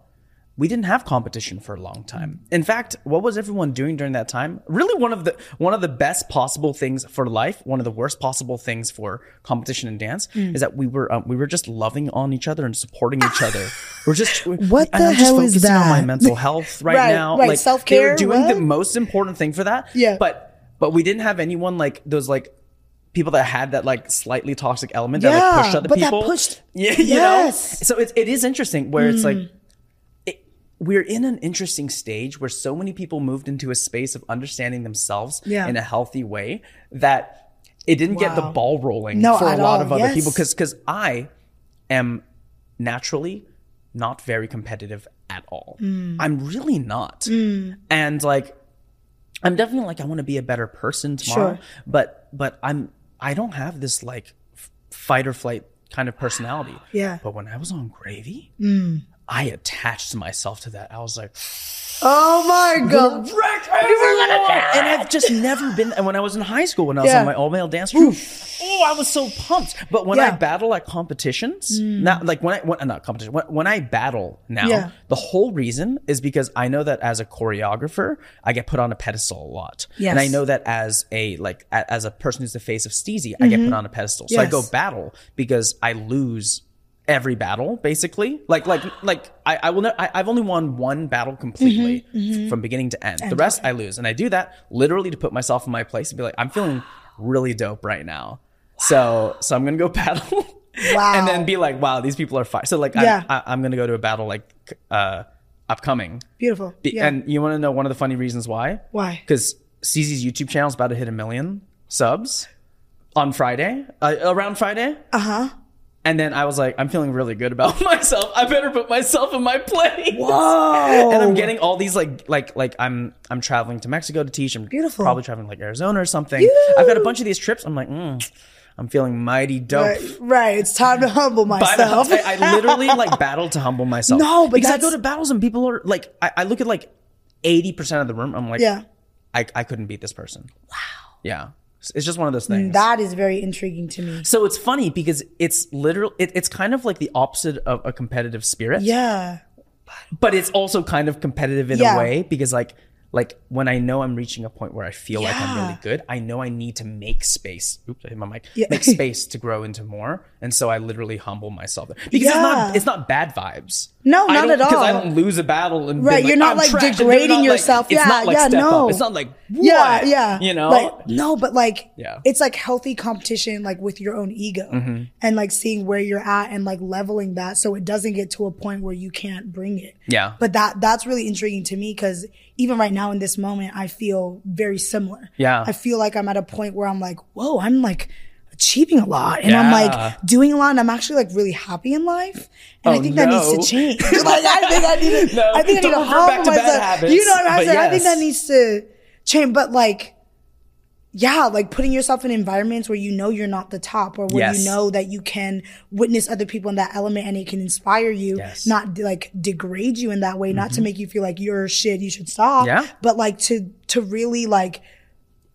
we didn't have competition for a long time. In fact, what was everyone doing during that time? Really one of the one of the best possible things for life, one of the worst possible things for competition and dance is that we were um, we were just loving on each other and supporting each other. We're just What the I'm just hell is focusing on my mental health right, Right, now. right. Like Self-care, They were doing the most important thing for that. Yeah. But but we didn't have anyone like those like people that had that like slightly toxic element that like pushed other but that pushed- yeah, you Yes. know. So it, it is interesting where it's like it, we're in an interesting stage where so many people moved into a space of understanding themselves Yeah. in a healthy way that it didn't get the ball rolling No, for a lot all. of other Yes. people because because I am naturally not very competitive at all. Mm. I'm really not. And like I'm definitely like I want to be a better person tomorrow, Sure. but but I'm I don't have this like fight or flight kind of personality. Yeah. But when I was on Gravy, I attached myself to that. I was like, oh my God. and I've just never been. And when I was in high school, when I was Yeah. on my all male dance troupe, oh, I was so pumped. But when I Yeah. Mm. battle at competitions, not like when I when, not competition, when, when I battle now, Yeah. the whole reason is because I know that as a choreographer, I get put on a pedestal a lot, Yes. and I know that as a like a, as a person who's the face of Steezy, I get put on a pedestal. So I go Mm-hmm. Battle because I lose every battle basically like like like i, I will ne- I, i've only won one battle completely Mm-hmm, f- from beginning to end the rest i lose and i do that literally to put myself in my place and be like i'm feeling really dope right now so so i'm gonna go battle Wow. and then be like wow these people are fire so like Yeah. I'm, I, I'm gonna go to a battle like uh upcoming Beautiful. Be- yeah. and you want to know one of the funny reasons why Why? because Steezy's YouTube channel is about to hit a million subs on Friday, uh, around Friday. Uh Uh-huh. And then I was like, I'm feeling really good about myself. I better put myself in my place. Whoa. And I'm getting all these like like like I'm I'm traveling to Mexico to teach. I'm Beautiful. Probably traveling like Arizona or something. I've got a bunch of these trips. I'm like, mm, I'm feeling mighty dope. Right, right. It's time to humble myself. the, I, I literally like battle to humble myself. No, but because I go to battles and people are like, I, I look at like eighty percent of the room. I'm like, Yeah. I, I couldn't beat this person. Wow. Yeah, it's just one of those things. that is very intriguing to me. so it's funny because it's literal. It, it's kind of like the opposite of a competitive spirit. Yeah. but it's also kind of competitive in Yeah. a way because like like when I know I'm reaching a point where I feel like I'm really good, I know I need to make space. Oops, I hit my mic. Yeah. Make space to grow into more, and so I literally humble myself because it's not it's not bad vibes. No, not at all. Because I don't lose a battle and Right, be you're not, "I'm like, trash," degrading not, like- yourself. It's Yeah, not like yeah, no. up. It's not like Yeah, what? yeah. You know, Like, no, but like, Yeah. it's like healthy competition, like with your own ego Mm-hmm. and like seeing where you're at and like leveling that so it doesn't get to a point where you can't bring it. Yeah. But that, that's really intriguing to me because even right now in this moment, I feel very similar. Yeah. I feel like I'm at a point where I'm like, whoa, I'm like achieving a lot and I'm like doing a lot and I'm actually like really happy in life. And I Oh, think that needs to change. like I think I need to, No, I think I need to humble back to bad myself. habits, you know what I'm saying? I think that needs to change. But like, yeah, like putting yourself in environments where you know you're not the top or where Yes. you know that you can witness other people in that element and it can inspire you, Yes. Mm-hmm. not like degrade you in that way, not to make you feel like you're shit, you should stop. Yeah. But like to, to really like,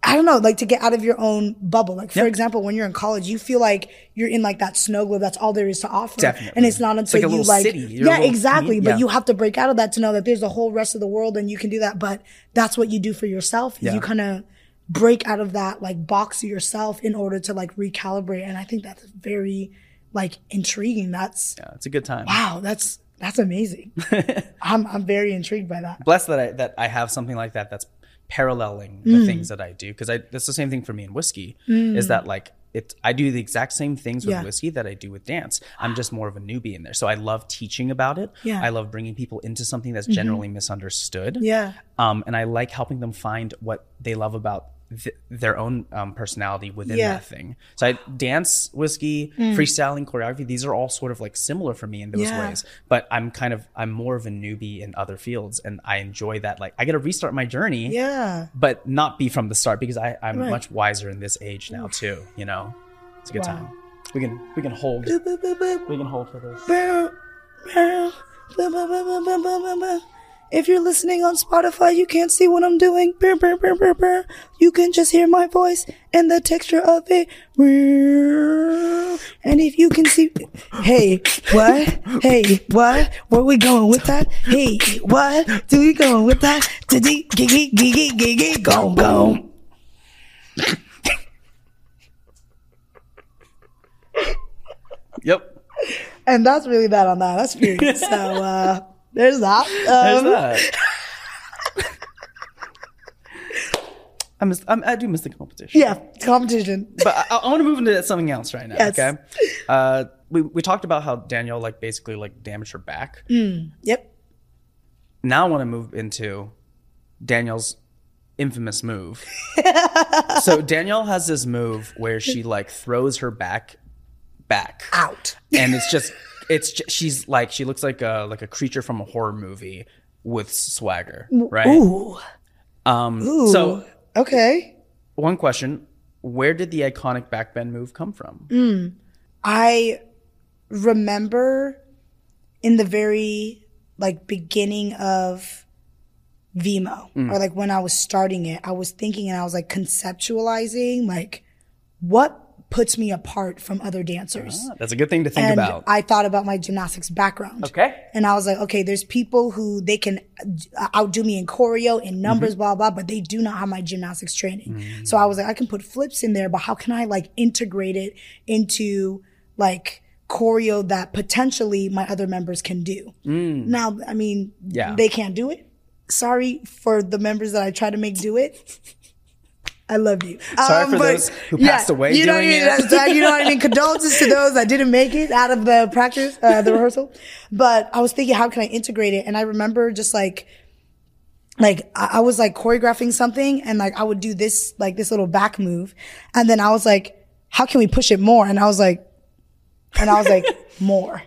I don't know, like to get out of your own bubble. Like for Yep. example, when you're in college, you feel like you're in like that snow globe. That's all there is to offer. Definitely. And it's not It's until like you like, city. Yeah, exactly. But yeah. you have to break out of that to know that there's a whole rest of the world and you can do that. But that's what you do for yourself. Yeah. You kind of break out of that like box yourself in order to like recalibrate. And I think that's very like intriguing. That's Yeah, it's a good time. wow. That's that's amazing. I'm I'm very intrigued by that. blessed that I that I have something like that that's paralleling Mm. the things that I do because I that's the same thing for me in whiskey is that like it I do the exact same things with Yeah. whiskey that I do with dance. I'm just more of a newbie in there. So I love teaching about it. Yeah. Mm-hmm. I love bringing people into something that's generally misunderstood. Yeah. Um and I like helping them find what they love about th- their own um, personality within Yeah. Mm. that thing. So I dance, whiskey, freestyling, choreography, these are all sort of like similar for me in those Yeah. ways but I'm kind of I'm more of a newbie in other fields, and I enjoy that. Like I get to restart my journey, Yeah. but not be from the start because I I'm Right. much wiser in this age now too. You know, it's a good Wow. time. We can we can hold we can hold for this. If you're listening on Spotify, you can't see what I'm doing. Burr, burr, burr, burr, burr. You can just hear my voice and the texture of it. And if you can see, hey, what? Hey, what? Where we going with that? Hey, what? Do we going with that? Giggy, giggy, giggy, giggy, go, go. Yep. And that's really bad on that. That's furious. so, uh, there's that. there's Um, that. I miss I'm, I do miss the competition. Yeah, competition. but I, I want to move into something else right now. Yes. Okay, uh, we we talked about how Danyel like basically like damaged her back. Yep. now I want to move into Danyel's infamous move. so Danielle has this move where she like throws her back back Out. and it's just it's ju- she's like she looks like a like a creature from a horror movie with swagger, right? Ooh. Um Ooh. so Okay. one question, where did the iconic backbend move come from? Mm. I remember in the very like beginning of Vimo or like when I was starting it, I was thinking and I was like conceptualizing like what puts me apart from other dancers. Ah, That's a good thing to think and about. I thought about my gymnastics background. okay. And I was like, okay, there's people who they can uh, outdo me in choreo, in numbers, Mm-hmm. blah, blah, but they do not have my gymnastics training. Mm. So I was like, I can put flips in there, but how can I like integrate it into like choreo that potentially my other members can do? Now, I mean, Mm. Yeah. they can't do it. Sorry for the members that I try to make do it. I love you. Sorry Um, for but- those who passed away You know doing what I mean? it. You know what I mean? Condolences to those that didn't make it out of the practice, uh, the rehearsal. But I was thinking, how can I integrate it? And I remember just like, like I, I was like choreographing something and like I would do this, like this little back move. And then I was like, how can we push it more? And I was like, and I was like, more,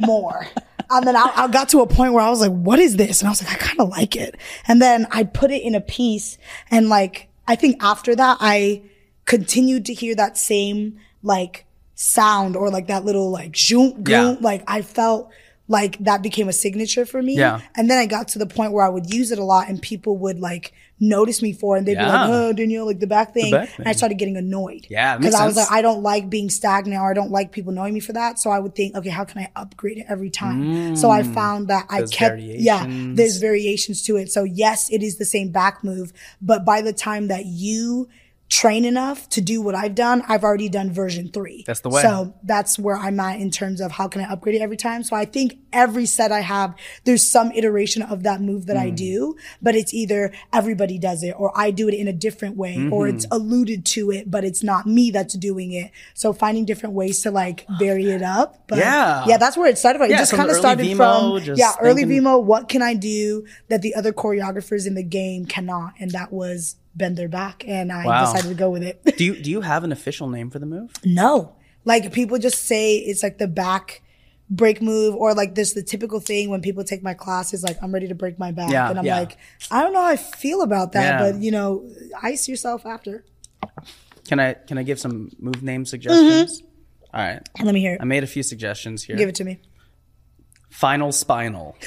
more. And then I, I got to a point where I was like, what is this? And I was like, I kind of like it. And then I put it in a piece. And like, I think after that, I continued to hear that same like sound or like that little like zoom, Yeah. Like I felt like that became a signature for me. Yeah. And then I got to the point where I would use it a lot and people would like notice me for, it and they'd be like, "Oh, Danyel, like the back thing," back and I started getting annoyed. Yeah, because I was like, I don't like being stagnant, or I don't like people knowing me for that. So I would think, okay, how can I upgrade it every time? so I found that I Mm. Kept, yeah, there's variations to it. So yes, it is the same back move, but by the time that you train enough to do what I've done, I've already done version three. That's the way. So that's where I'm at in terms of how can I upgrade it every time. So I think every set I have, there's some iteration of that move that I Mm. do, but it's either everybody does it or I do it in a different way or Mm-hmm. it's alluded to it, but it's not me that's doing it. So finding different ways to like vary it up. But Yeah. yeah, that's where it started from. Yeah, it just kind of started from, yeah, early thinking- Vimo. What can I do that the other choreographers in the game cannot? And that was bend their back. And I Wow. decided to go with it. Do you do you have an official name for the move? No. Like people just say it's like the back break move or like this the typical thing when people take my classes like I'm ready to break my back Yeah, and I'm yeah. like I don't know how I feel about that Yeah. but you know ice yourself after. Can I can I give some move name suggestions? Mm-hmm. All right. Let me hear it. I made a few suggestions here. Give it to me. Final spinal.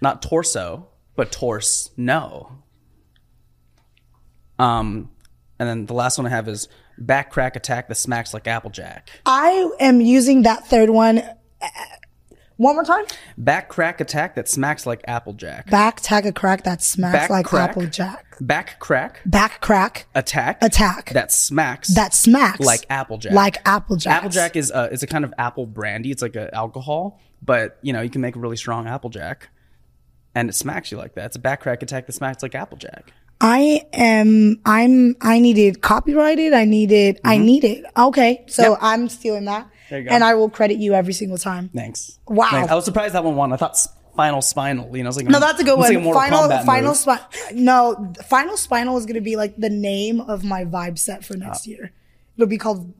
Not torso, but torse. No. Um, and then the last one I have is back crack attack that smacks like Applejack. I am using that third one uh, one more time. Back crack attack that smacks like Applejack. Back tag a crack that smacks Back like crack. Applejack. Back crack Back crack attack Attack. that smacks that smacks like Applejack. Like Applejack. Applejack is a is a kind of apple brandy. It's like a alcohol, but you know you can make a really strong Applejack, and it smacks you like that. It's a back crack attack that smacks like Applejack. I am. I'm. I need it copyrighted. I need it. I need it. Okay, so Mm-hmm. Yep. I'm stealing that, There you go. and I will credit you every single time. Thanks. Wow. Thanks. I was surprised that one won. I thought final Spinal. You know, I was like No, that's a good one. Like a final, final, spinal. No, final spinal is going to be like the name of my vibe set for next Uh. year. It'll be called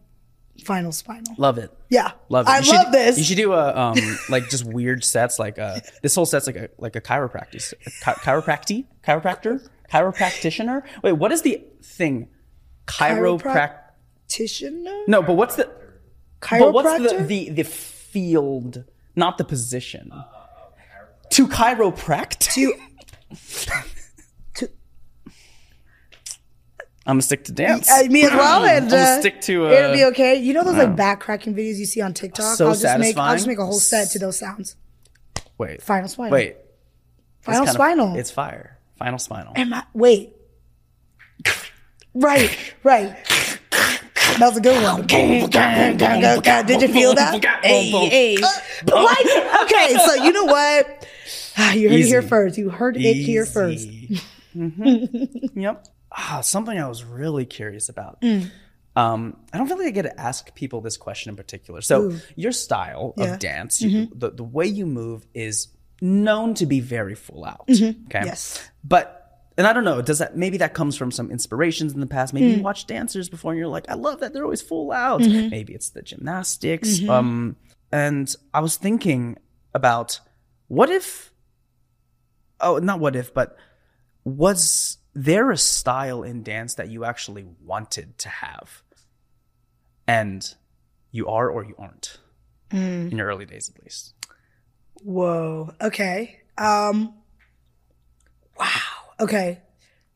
Final Spinal. Love it. Yeah, Love it. I You should- love this. You should do a um like just weird sets like uh this whole set's like a like a chiropractic chi- chiropractic chiropractor chiropractitioner. Wait, what is the thing? Chiroprac. Practitioner. No, but what's the but what's the, the the field, not the position? To chiropract. To I'm gonna stick to dance. uh, me as well, and uh, stick to. Uh, it'll be okay. You know those like back cracking videos you see on TikTok. So I'll just make. I'll just make a whole set to those sounds. Wait. Final spinal. Wait. Final spinal. It's fire. Final spinal. Am I, wait. Right, right. That was a good one. Did you feel that? Hey, hey. What? Okay, so you know what? Ah, You heard it here first. You heard it here first. Easy. Mhm. Yep. Ah, something I was really curious about. Mm. Um, I don't feel like I get to ask people this question in particular. So, your style Yeah. Mm-hmm. of dance, you, the, the way you move is known to be very full out. Okay. Mm-hmm. Yes. But, and I don't know, does that, maybe that comes from some inspirations in the past. Maybe Mm. you watch dancers before and you're like, I love that they're always full out. Mm-hmm. Maybe it's the gymnastics. Um, and I was thinking about what if oh not what if but was there a style in dance that you actually wanted to have and you are or you aren't in your early days at least Whoa. Okay. Um. Wow. Okay.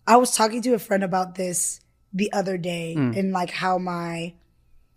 I was talking to a friend about this the other day and like how my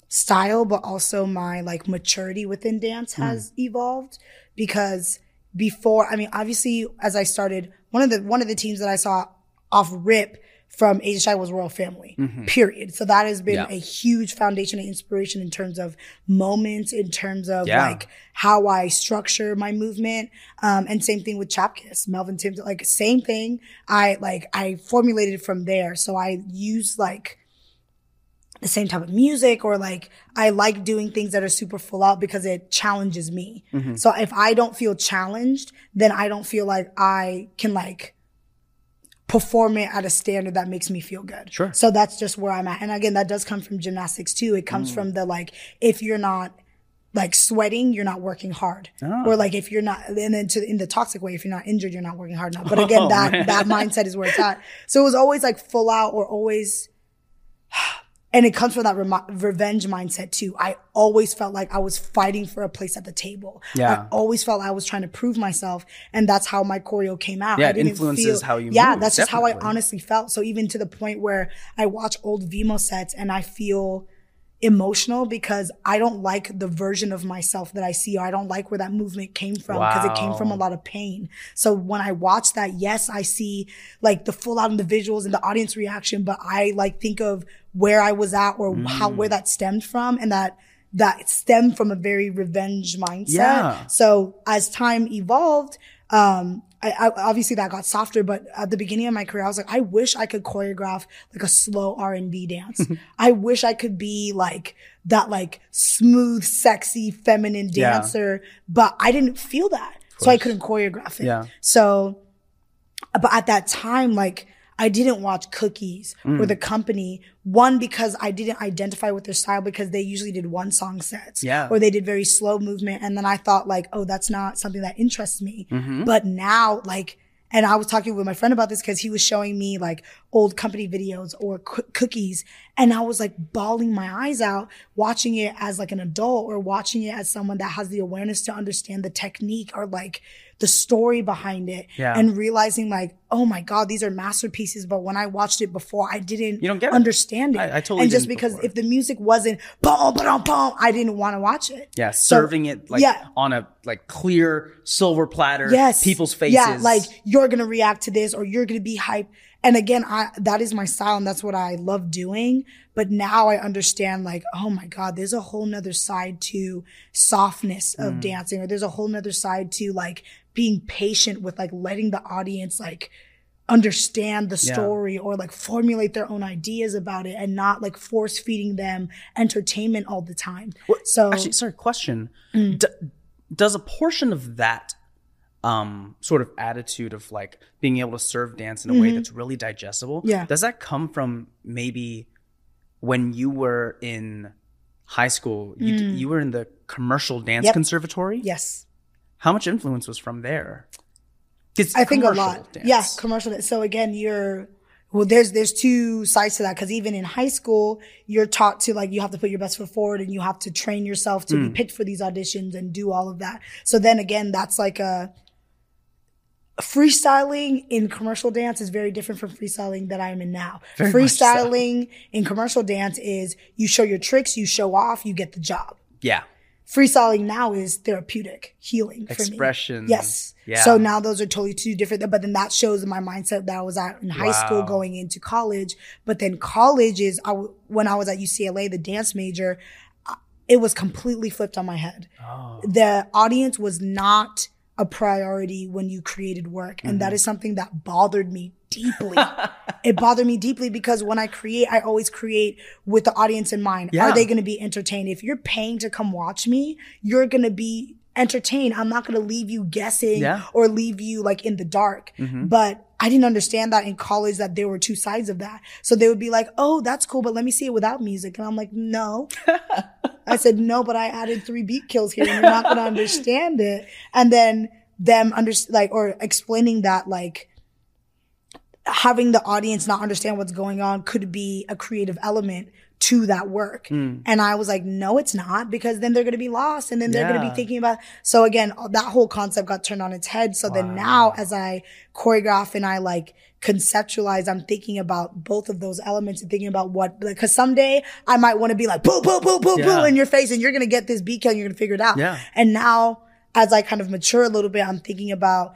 style, but also my like maturity within dance has evolved because before, I mean, obviously as I started, one of the, one of the teams that I saw off rip from Asia Shy was Royal Family, period. So that has been Yeah. a huge foundation and inspiration in terms of moments, in terms of Yeah. like how I structure my movement. Um, and same thing with Chapkis, Melvin Timtim, like same thing. I like, I formulated from there. So I use like, the same type of music or like I like doing things that are super full out because it challenges me. So if I don't feel challenged, then I don't feel like I can like perform it at a standard that makes me feel good. Sure. So that's just where I'm at. And again, that does come from gymnastics too. It comes mm. from the like if you're not like sweating, you're not working hard. Ah. Or like if you're not, and then to in the toxic way, if you're not injured, you're not working hard enough. But oh, again, Oh, that man. that mindset is where it's at. So it was always like full out or always and it comes from that remo- revenge mindset too. I always felt like I was fighting for a place at the table. Yeah. I always felt I was trying to prove myself, and that's how my choreo came out. Yeah, it influences feel- how you Yeah, move, that's just how I honestly felt. So even to the point where I watch old Vimo sets and I feel emotional because I don't like the version of myself that I see, or I don't like where that movement came from because it came from a lot of pain. So when I watch that, yes, I see like the full out individuals and the audience reaction, but I like think of where I was at or how Mm. where that stemmed from and that that stemmed from a very revenge mindset. Yeah. So as time evolved, um, I, I, obviously that got softer, but at the beginning of my career, I was like, I wish I could choreograph like a slow R and B dance. I wish I could be like that, like smooth, sexy, feminine Yeah. dancer, but I didn't feel that, so I couldn't choreograph it. Yeah. So, but at that time, like I didn't watch Cookies Mm. or the company. One because I didn't identify with their style because they usually did one song sets, Yeah. or they did very slow movement, and then I thought like, oh, that's not something that interests me. Mm-hmm. But now, like, and I was talking with my friend about this because he was showing me like old company videos or coo- cookies, and I was like bawling my eyes out watching it as like an adult or watching it as someone that has the awareness to understand the technique or like the story behind it Yeah. and realizing like, oh my God, these are masterpieces. But when I watched it before, I didn't You don't get understand it. I- I totally And just because before. if the music wasn't boom, boom, boom, I didn't want to watch it. Yeah, So- serving it like yeah. on a like clear silver platter. yes people's faces. yeah like you're gonna react to this or you're gonna be hype and again i that is my style and that's what i love doing but now i understand like oh my god there's a whole nother side to softness Mm. of dancing or there's a whole nother side to like being patient with like letting the audience like understand the Yeah. story or like formulate their own ideas about it and not like force feeding them entertainment all the time so Actually, sorry, question. Mm. D- does a portion of that um, sort of attitude of like being able to serve dance in a way that's really digestible, Mm-hmm. Yeah. does that come from maybe when you were in high school, you, d- you were in the commercial dance Mm. Yep. conservatory? yes How much influence was from there? I think a lot. dance. Yeah, commercial. dance. So again, you're well. There's there's two sides to that because even in high school, you're taught to like you have to put your best foot forward and you have to train yourself to Hmm. be picked for these auditions and do all of that. So then again, that's like a freestyling in commercial dance is very different from freestyling that I'm in now. Very much so. freestyling in commercial dance is you show your tricks, you show off, you get the job Yeah. Freestyling now is therapeutic healing for Expression. Yes. Yeah. So now those are totally two different. But then that shows my mindset that I was at in high school going into college. But then college is I, when I was at UCLA, the dance major, uh, it was completely flipped on my head. Oh. The audience was not a priority when you created work, and Mm-hmm. that is something that bothered me deeply. it bothered me deeply because when I create, I always create with the audience in mind. Yeah. Are they going to be entertained? If you're paying to come watch me, you're going to be entertained. I'm not going to leave you guessing Yeah. Mm-hmm. or leave you like in the dark. But I didn't understand that in college that there were two sides of that. So they would be like, "Oh, that's cool, but let me see it without music." And I'm like, "No." I said, "No, but I added three beat kills here and you're not going to understand it." And then them under like or explaining that like having the audience not understand what's going on could be a creative element to that work. Hmm. And I was like, no, it's not because then they're going to be lost and then they're going to be thinking about. So again, that whole concept got turned on its head. So then now as I choreograph and I like conceptualize, I'm thinking about both of those elements and thinking about what, because someday I might want to be like, boo, boo, boo, boo, boo Yeah. in your face and you're going to get this beat and you're going to figure it out. Yeah. And now as I kind of mature a little bit, I'm thinking about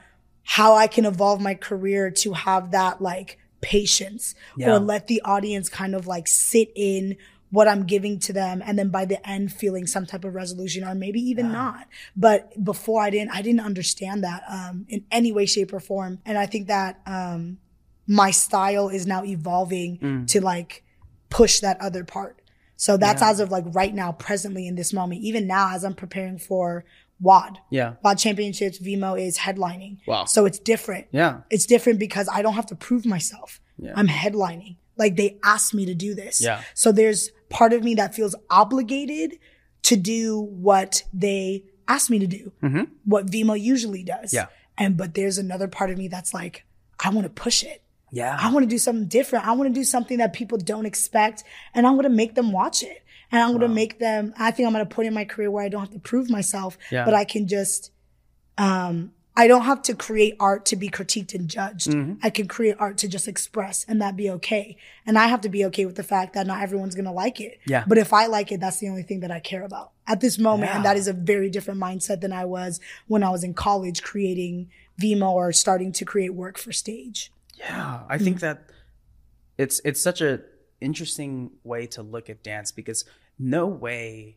how I can evolve my career to have that like patience Yeah. or let the audience kind of like sit in what I'm giving to them and then by the end feeling some type of resolution or maybe even not. But before I didn't I didn't understand that um in any way shape or form and I think that um my style is now evolving to like push that other part. So that's as of like right now presently in this moment even now as I'm preparing for WOD. Yeah. WOD Championships, Vimo is headlining. Wow. So it's different. Yeah. It's different because I don't have to prove myself. Yeah. I'm headlining. Like they asked me to do this. Yeah. So there's part of me that feels obligated to do what they asked me to do, what Vimo usually does. Mm-hmm. Yeah. And but there's another part of me that's like, I want to push it. Yeah. I want to do something different. I want to do something that people don't expect and I'm going to make them watch it. And I'm going to make them, I think I'm going to put in my career where I don't have to prove myself, Yeah. but I can just, um, I don't have to create art to be critiqued and judged. Mm-hmm. I can create art to just express and that be okay. And I have to be okay with the fact that not everyone's going to like it. Yeah. But if I like it, that's the only thing that I care about at this moment. And that is a very different mindset than I was when I was in college creating Vimo or starting to create work for stage. Yeah, I think that it's it's such a interesting way to look at dance because no way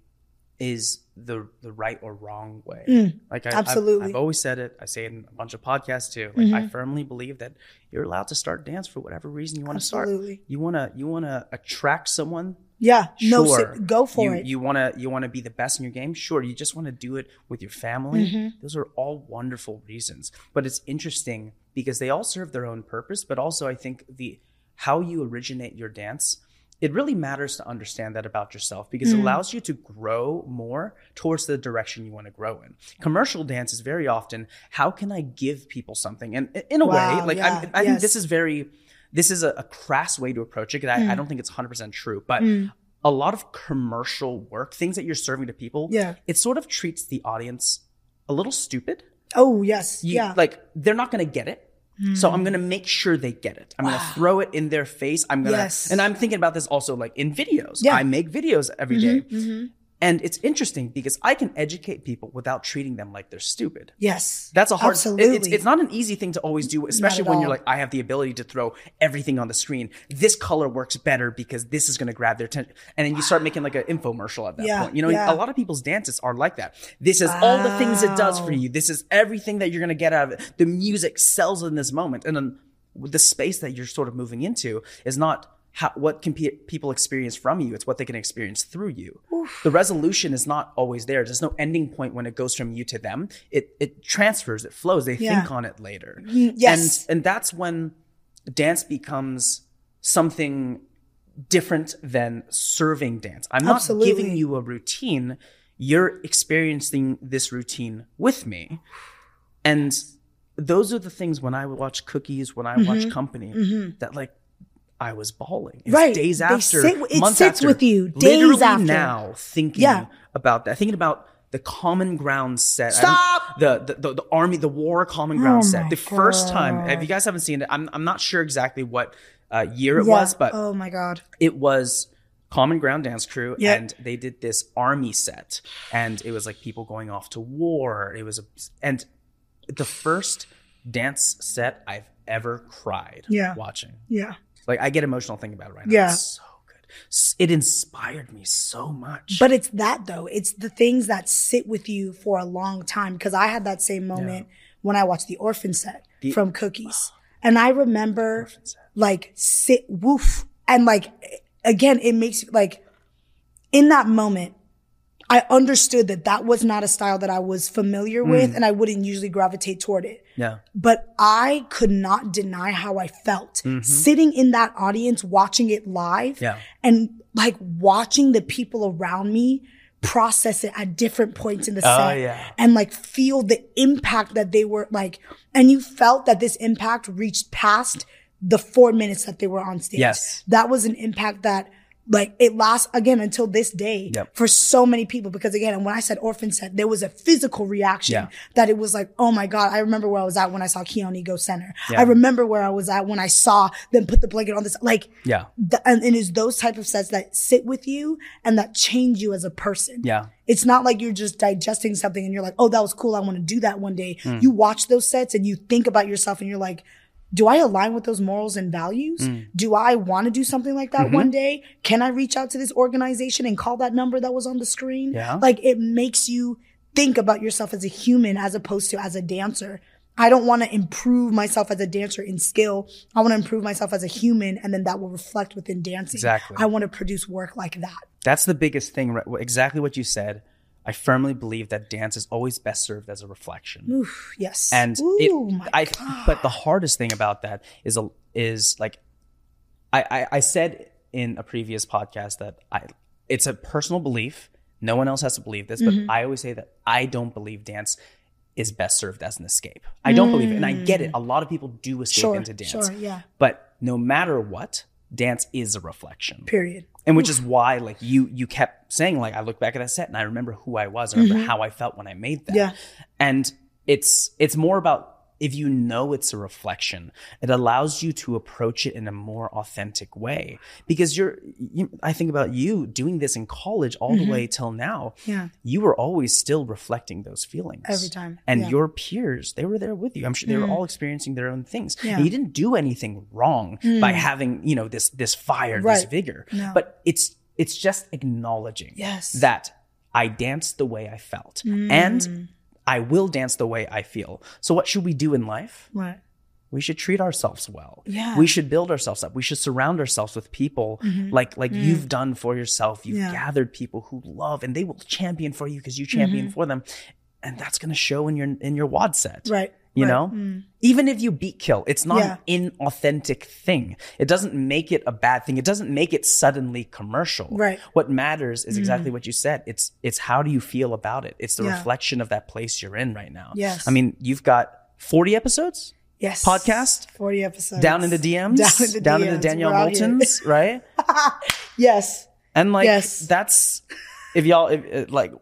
is the the right or wrong way. like I, I've- absolutely. I've, always said it. I say it in a bunch of podcasts too. Like I firmly believe that you're allowed to start dance for whatever reason you want to start. You want to you want to attract someone. Yeah. No, Sure. si- go for you, it. You want to you want to be the best in your game. Sure. You just want to do it with your family. Mm-hmm. Those are all wonderful reasons. But it's interesting because they all serve their own purpose. But also, I think the how you originate your dance. It really matters to understand that about yourself because Mm. it allows you to grow more towards the direction you want to grow in. Commercial dance is very often how can I give people something, and in a way, like yeah, I, I think this is very this is a, a crass way to approach it. 'cause Mm. I, I don't think it's 100% true, but a lot of commercial work, things that you're serving to people, Yeah. it sort of treats the audience a little stupid. oh, yes. You- yeah. Like they're not going to get it. So I'm going to make sure they get it. I'm going to throw it in their face. I'm to, Yes. and I'm thinking about this also like in videos. Yeah. Mm-hmm, I make videos every day. And it's interesting because I can educate people without treating them like they're stupid. yes. That's a hard. Absolutely. It's, it's not an easy thing to always do, especially when you're like, I have the ability to throw everything on the screen. This color works better because this is going to grab their attention, and then you start making like an infomercial at that Yeah, point. You know, yeah. a lot of people's dances are like that. This is all the things it does for you. This is everything that you're going to get out of it. The music sells in this moment, and then the space that you're sort of moving into is not. How, what can pe- people experience from you? It's what they can experience through you. The resolution is not always there. There's no ending point when it goes from you to them. It it transfers. It flows. They Yeah. think on it later. yes. And and that's when dance becomes something different than serving dance. I'm not Absolutely. giving you a routine. You're experiencing this routine with me. And those are the things when I watch cookies, when I watch mm-hmm. company, mm-hmm. that like I was bawling. It's. Right. days after, sit- it months sits after, with you days literally after. now thinking Yeah. about that, thinking about the common ground set. Stop! The, the the the army, the war common ground Oh set. The first time, if you guys haven't seen it, I'm I'm not sure exactly what uh, year it Yeah. was, but oh my God. it was Common Ground Dance Crew, Yeah. and they did this army set, and it was like people going off to war. It was a, and the first dance set I've ever cried Yeah. watching. Yeah. Like I get emotional thinking about it right now. Yeah. It's so good. It inspired me so much. But it's that though. It's the things that sit with you for a long time. Cause I had that same moment when I watched the orphan set from Cookies. And I remember like sit woof. And like again, it makes like in that moment, I understood that that was not a style that I was familiar with hmm. and I wouldn't usually gravitate toward it. yeah, but I could not deny how I felt mm-hmm. sitting in that audience, watching it live Yeah. and like watching the people around me process it at different points in the Oh, set yeah. and like feel the impact that they were like, and you felt that this impact reached past the four minutes that they were on stage. Yes. That was an impact that like it lasts again until this day Yep. for so many people because again when I said orphan set there was a physical reaction Yeah. that it was like oh my god I remember where I was at when I saw Keone go center Yeah. I remember where I was at when I saw them put the blanket on this like yeah, the, and it is those type of sets that sit with you and that change you as a person yeah. it's not like you're just digesting something and you're like, oh, that was cool. I want to do that one day. Hmm. You watch those sets and you think about yourself and you're like, do I align with those morals and values? Hmm. Do I want to do something like that Mm-hmm. one day? Can I reach out to this organization and call that number that was on the screen? Yeah. Like it makes you think about yourself as a human as opposed to as a dancer. I don't want to improve myself as a dancer in skill. I want to improve myself as a human and then that will reflect within dancing. Exactly. I want to produce work like that. That's the biggest thing. right? Exactly what you said. I firmly believe that dance is always best served as a reflection. Oof, yes. and Ooh, it, I, God. but the hardest thing about that is a, is like, I, I, I said in a previous podcast that I, it's a personal belief. No one else has to believe this, but Mm-hmm. I always say that I don't believe dance is best served as an escape. I don't believe it. And I get it. A lot of people do escape Sure, into dance. sure, yeah. But no matter what, dance is a reflection. Period. And which is why like you you kept saying like I look back at that set and I remember who I was, I remember how I felt when I made that. Mm-hmm. Yeah. And it's it's more about if you know it's a reflection, it allows you to approach it in a more authentic way. Because you're, you, I think about you doing this in college all the way till now. Mm-hmm. Yeah. You were always still reflecting those feelings Every time, And yeah. Mm. your peers, they were there with you. I'm sure they were all experiencing their own things. Yeah. Mm. And you didn't do anything wrong by having, you know, this this fire, this vigor. No. But it's it's just acknowledging Yes. that I danced the way I felt. Mm. And I will dance the way I feel. So what should we do in life? Right. We should treat ourselves well. Yeah. Mm-hmm. We should build ourselves up. We should surround ourselves with people like like you've done for yourself. You've Mm. Yeah. gathered people who love and they will champion for you because you champion Mm-hmm. for them. And that's gonna show in your in your WOD set. Right. You right. Mm. know? Even if you beat kill, it's not Yeah. an inauthentic thing. It doesn't make it a bad thing. It doesn't make it suddenly commercial. Right. Mm. What matters is exactly what you said. It's it's how do you feel about it? It's the Yeah. reflection of that place you're in right now. Yes. I mean, you've got 40 episodes Yes. podcast? Forty episodes. down in the DMs, Down in the down in DMs. the Danyel. Moultons, right? Yes. And like Yes. that's if y'all if, like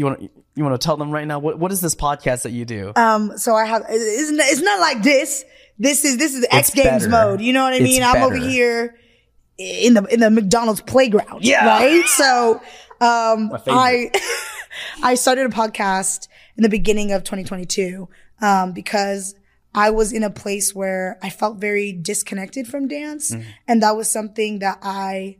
you want to you want to tell them right now what what is this podcast that you do? Um. So I have. It's not, it's not like this. This is this is X It's Games better. mode. You know what I It's mean? I'm over here in the in the McDonald's playground. Yeah. Right. So, um, I I started a podcast in the beginning of 2022 um, because I was in a place where I felt very disconnected from dance, Mm-hmm. and that was something that I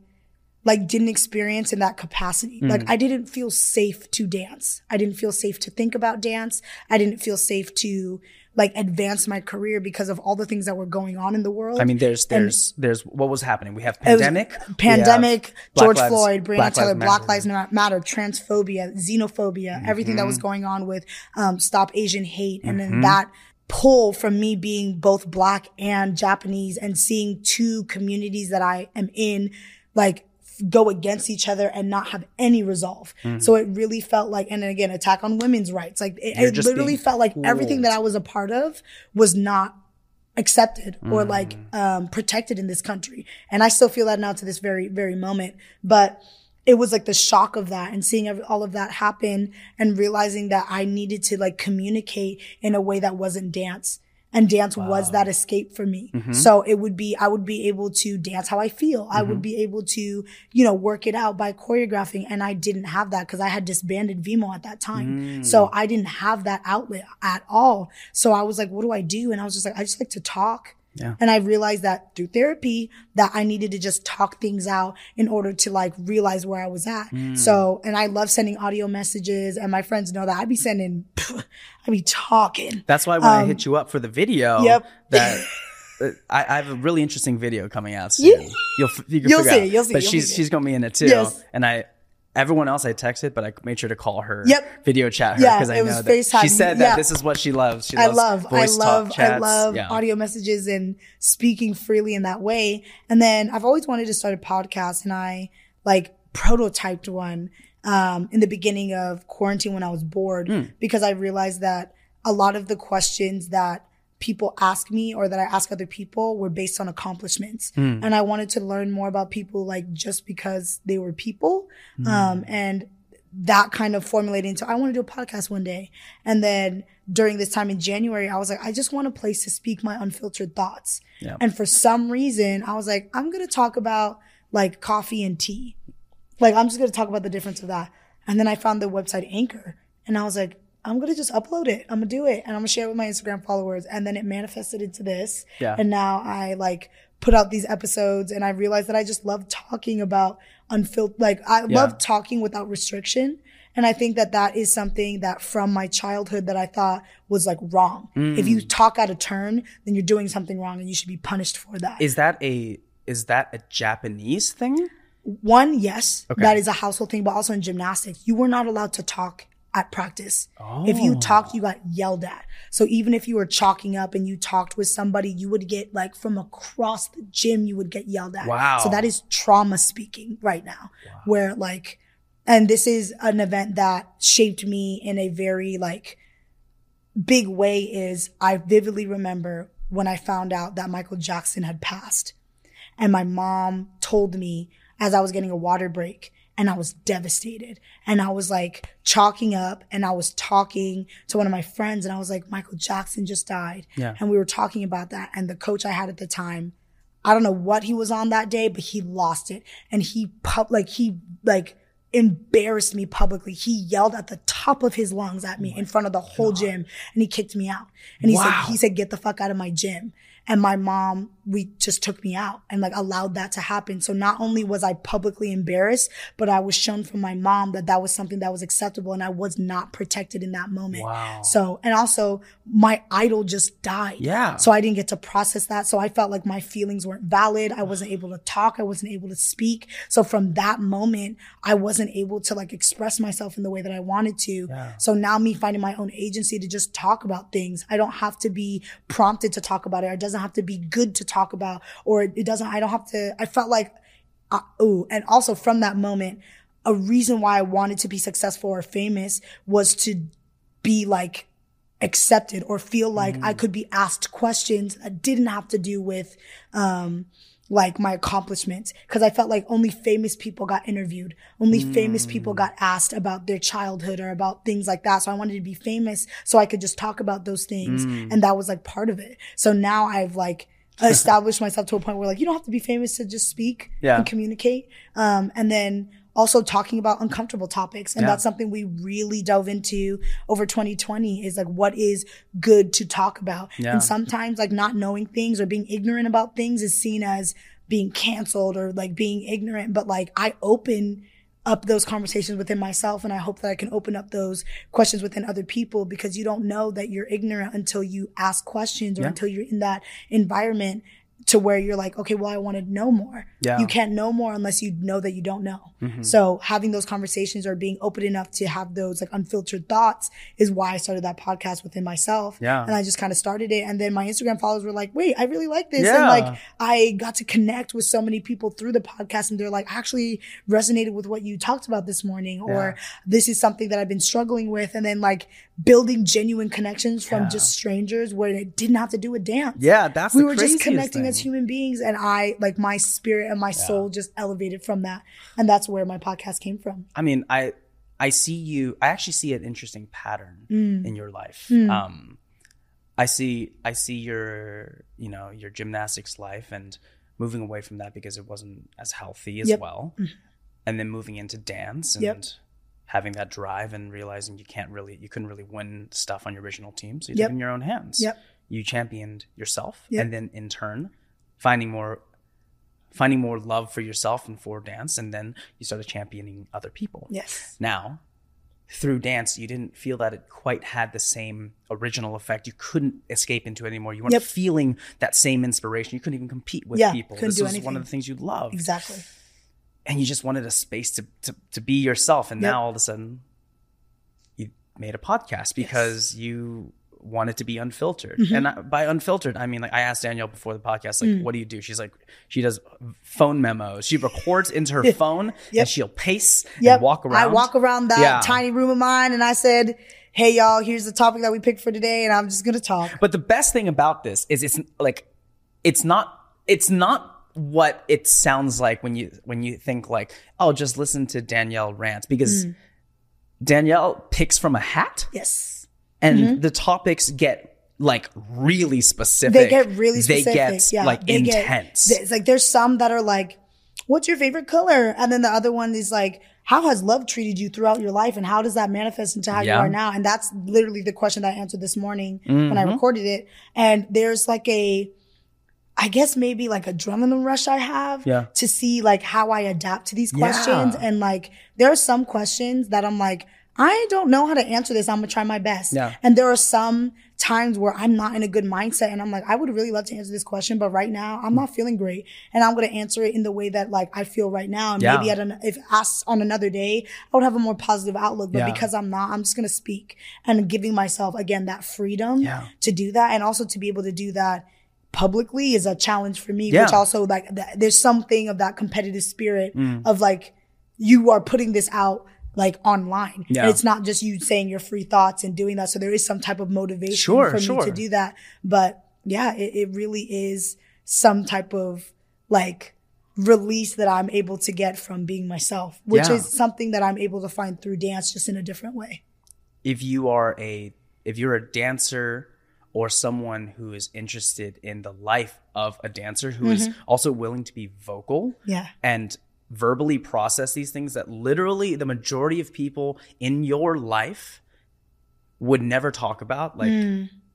like didn't experience in that capacity. Mm-hmm. Like I didn't feel safe to dance. I didn't feel safe to think about dance. I didn't feel safe to like advance my career because of all the things that were going on in the world. I mean, there's there's there's what was happening. We have pandemic, pandemic, have George Lives- Floyd, Breonna Black Taylor, Lives Black Matter. Mm-hmm. Lives Matter, transphobia, xenophobia, everything that was going on with um, Stop Asian Hate, and Mm-hmm. then that pull from me being both Black and Japanese and seeing two communities that I am in, like go against each other and not have any resolve. So it really felt like, and then again, attack on women's rights. Like it, Mm-hmm. It literally felt like everything that I was a part of was not accepted or like Mm. um, protected in this country. And I still feel that now to this very, very moment. But it was like the shock of that and seeing every, all of that happen and realizing that I needed to like communicate in a way that wasn't dance. And dance was that escape for me. Mm-hmm. So it would be, I would be able to dance how I feel. I Mm-hmm. would be able to, you know, work it out by choreographing. And I didn't have that because I had disbanded Vimo at that time. Mm. So I didn't have that outlet at all. So I was like, what do I do? And I was just like, I just like to talk. Yeah. And I realized that through therapy that I needed to just talk things out in order to like realize where I was at. Mm. So, and I love sending audio messages and my friends know that I'd be sending, I'd be talking. That's why when I hit you up for the video, Um, Yep. that uh, I, I have a really interesting video coming out soon. Yeah. You'll you You'll see out. you'll see But you'll she's she's gonna be in it too. Yes. And I. Everyone else I texted, but I made sure to call her, Yep. video chat her Yeah, because I it know that FaceTime. she said Yeah. that this is what she loves. She I loves love, I voice love, talk I chats. love Yeah. audio messages and speaking freely in that way. And then I've always wanted to start a podcast and I like prototyped one, um, in the beginning of quarantine when I was bored Hmm. because I realized that a lot of the questions that people ask me or that I ask other people were based on accomplishments. Hmm. And I wanted to learn more about people like just because they were people. Um, and that kind of formulated into I want to do a podcast one day. And then during this time in January, I was like, I just want a place to speak my unfiltered thoughts. Yeah. And for some reason, I was like, I'm going to talk about like coffee and tea. Like, I'm just going to talk about the difference of that. And then I found the website Anchor and I was like, I'm to just upload it. I'm to do it. And I'm to share it with my Instagram followers. And then it manifested into this. Yeah. And now I like put out these episodes and I realized that I just love talking about unfiltered, like I Yeah. love talking without restriction. And I think that that is something that from my childhood that I thought was like wrong. If Mm. you talk out of turn, then you're doing something wrong and you should be punished for that. Is that a is that a Japanese thing? One, yes, Okay. that is a household thing, but also in gymnastics, you were not allowed to talk at practice. If you oh. talked, you got yelled at. So even if you were chalking up and you talked with somebody, you would get like from across the gym, you would get yelled at. Wow. So that is trauma speaking right now, where like, and this is an event that shaped me in a very like big way is I vividly remember when I found out that Michael Jackson had passed. And my mom told me as I was getting a water break and I was devastated. And I was like chalking up and I was talking to one of my friends and I was like, Michael Jackson just died. Yeah. And we were talking about that. And the coach I had at the time, I don't know what he was on that day, but he lost it. And he pub like he like embarrassed me publicly. He yelled at the top of his lungs at me oh in front of the whole gym and he kicked me out. And he Wow. said, he said, get the fuck out of my gym. And my mom, we just took me out and like allowed that to happen. So not only was I publicly embarrassed, but I was shown from my mom that that was something that was acceptable and I was not protected in that moment. Wow. So, and also my idol just died. Yeah. So I didn't get to process that. So I felt like my feelings weren't valid. I wasn't able to talk. I wasn't able to speak. So from that moment, I wasn't able to like express myself in the way that I wanted to. Yeah. So now me finding my own agency to just talk about things. I don't have to be prompted to talk about it. It doesn't have to be good to talk about or it doesn't, I don't have to, I felt like, uh, ooh, and also from that moment, a reason why I wanted to be successful or famous was to be like accepted or feel like I could be asked questions that didn't have to do with, um, like my accomplishments. Cause I felt like only famous people got interviewed. Only famous people got asked about their childhood or about things like that. So I wanted to be famous so I could just talk about those things. And that was like part of it. So now I've like, established myself to a point where like you don't have to be famous to just speak Yeah. and communicate um and then also talking about uncomfortable topics and Yeah. that's something we really dove into over 2020 is like what is good to talk about Yeah. and sometimes like not knowing things or being ignorant about things is seen as being canceled or like being ignorant but like i open up those conversations within myself and i hope that i can open up those questions within other people because you don't know that you're ignorant until you ask questions or Yeah. until you're in that environment to where you're like, okay, well, I want to know more. Yeah. You can't know more unless you know that you don't know. Mm-hmm. So having those conversations or being open enough to have those like unfiltered thoughts is why I started that podcast within myself. Yeah. And I just kind of started it. And then my Instagram followers were like, wait, I really like this. Yeah. And like, I got to connect with so many people through the podcast and they're like, actually resonated with what you talked about this morning, or this is something that I've been struggling with. And then like building genuine connections from Yeah. just strangers where it didn't have to do with dance Yeah, that's we the were just connecting as thing. Human beings and i like my spirit and my soul just elevated from that and that's where my podcast came from I mean, I I see you. I actually see an interesting pattern Mm. in your life. Um, I see I see your you know your gymnastics life and moving away from that because it wasn't as healthy as Yep. well, and then moving into dance and. Yep. Having that drive and realizing you can't really, you couldn't really win stuff on your original team, so you Yep. took it in your own hands. Yep. You championed yourself, Yep. and then in turn, finding more finding more love for yourself and for dance and then you started championing other people. Yes. Now through dance you didn't feel that it quite had the same original effect. You couldn't escape into it anymore. You weren't Yep. feeling that same inspiration. You couldn't even compete with Yeah, people. couldn't this do was one of the things you loved. Exactly. And you just wanted a space to, to, to be yourself. And Yep. now all of a sudden you made a podcast because you wanted to be unfiltered Mm-hmm. and I, by unfiltered i mean like i asked Danyel before the podcast like Mm. what do you do she's like she does phone memos she records into her phone Yep. and she'll pace yep and walk around i walk around that Yeah. tiny room of mine and i said hey y'all here's the topic that we picked for today and i'm just gonna talk But the best thing about this is it's like it's not it's not what it sounds like when you when you think like oh just listen to Danyel rant because Mm. Danyel picks from a hat yes and the topics get like really specific. Mm-hmm. they get really specific They get yeah like they get- intense. it's like there's some that are like what's your favorite color and then the other one is like how has love treated you throughout your life and how does that manifest into how Yeah. you are now and that's literally the question that i answered this morning when i recorded it and there's like a I guess maybe like a adrenaline rush I have Yeah. to see like how I adapt to these Yeah. questions. And like there are some questions that I'm like, I don't know how to answer this. I'm gonna try my best. Yeah. And there are some times where I'm not in a good mindset and I'm like, I would really love to answer this question, but right now I'm not feeling great. And I'm gonna answer it in the way that like I feel right now. And Yeah. maybe at an if asked on another day, I would have a more positive outlook. But Yeah. because I'm not, I'm just gonna speak and giving myself again that freedom Yeah. to do that and also to be able to do that publicly is a challenge for me, Yeah. which also like th- there's something of that competitive spirit Mm. of like you are putting this out like online. Yeah. And it's not just you saying your free thoughts and doing that. So there is some type of motivation Sure, for me to do that. But yeah, it, it really is some type of like release that I'm able to get from being myself, which Yeah. is something that I'm able to find through dance just in a different way. if you are a if you're a dancer or someone who is interested in the life of a dancer who is mm-hmm. also willing to be vocal Yeah. and verbally process these things that literally the majority of people in your life would never talk about like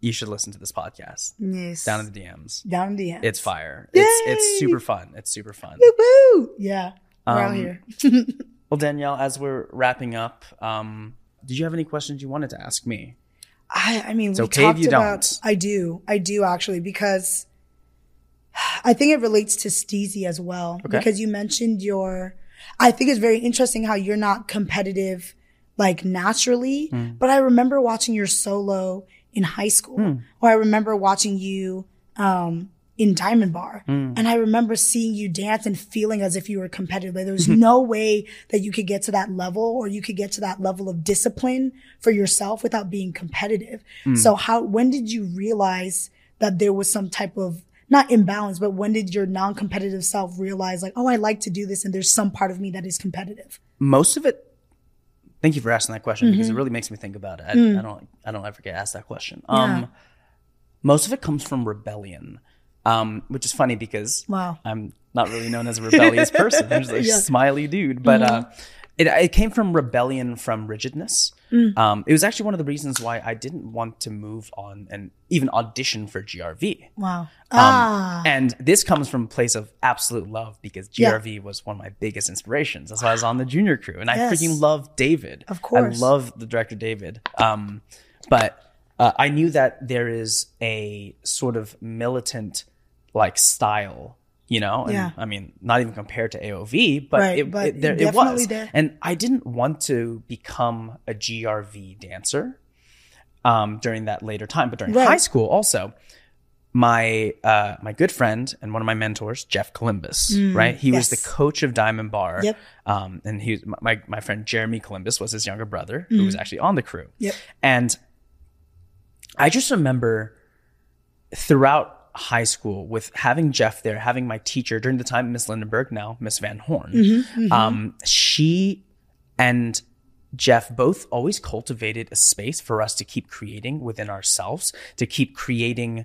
you should listen to this podcast Yes. down in the DMs Down in the DMs. it's fire it's it's super fun it's super fun Woo woo! Yeah. We're out Um, here. well Danyel as we're wrapping up um did you have any questions you wanted to ask me I, I mean, It's we okay talked you about. don't. I do. I do actually because I think it relates to Steezy as well. Okay. Because you mentioned your. I think it's very interesting how you're not competitive, like naturally. Hmm. But I remember watching your solo in high school, Hmm. or I remember watching you um, in Diamond Bar, Hmm. and I remember seeing you dance and feeling as if you were competitive. Like there was no way that you could get to that level, or you could get to that level of discipline for yourself without being competitive. So how? When did you realize that there was some type of not imbalance, but when did your non-competitive self realize like, oh, I like to do this, and there's some part of me that is competitive? most of it thank you for asking that question because it really makes me think about it. I, I don't i don't ever get asked that question. Um most of it comes from rebellion um which is funny because Wow. i'm not really known as a rebellious person. I'm just a Yeah. smiley dude but uh it, it came from rebellion from rigidness um it was actually one of the reasons why i didn't want to move on and even audition for grv Wow. um, ah. And this comes from a place of absolute love because Yeah. GRV was one of my biggest inspirations. That's why I was on the junior crew. And I freaking love David. Of course. I love the director David. Um, but uh, I knew that there is a sort of militant like style, you know? And, Yeah. I mean, not even compared to AOV, but, Right, it, but it, there, it was. there. And I didn't want to become a GRV dancer um, during that later time. But during Right. high school, also, my uh, my good friend and one of my mentors, Jeff Columbus, right? He was Mm, the coach of Diamond Bar. Yep. Um, and he was my my friend Jeremy Columbus was his younger brother who was actually on the crew. Mm. Yep. And I just remember throughout high school with having Jeff there, having my teacher during the time, Miss Lindenberg, now Miss Van Horn. Mm-hmm, Um, she and Jeff both always cultivated a space for us to keep creating within ourselves, to keep creating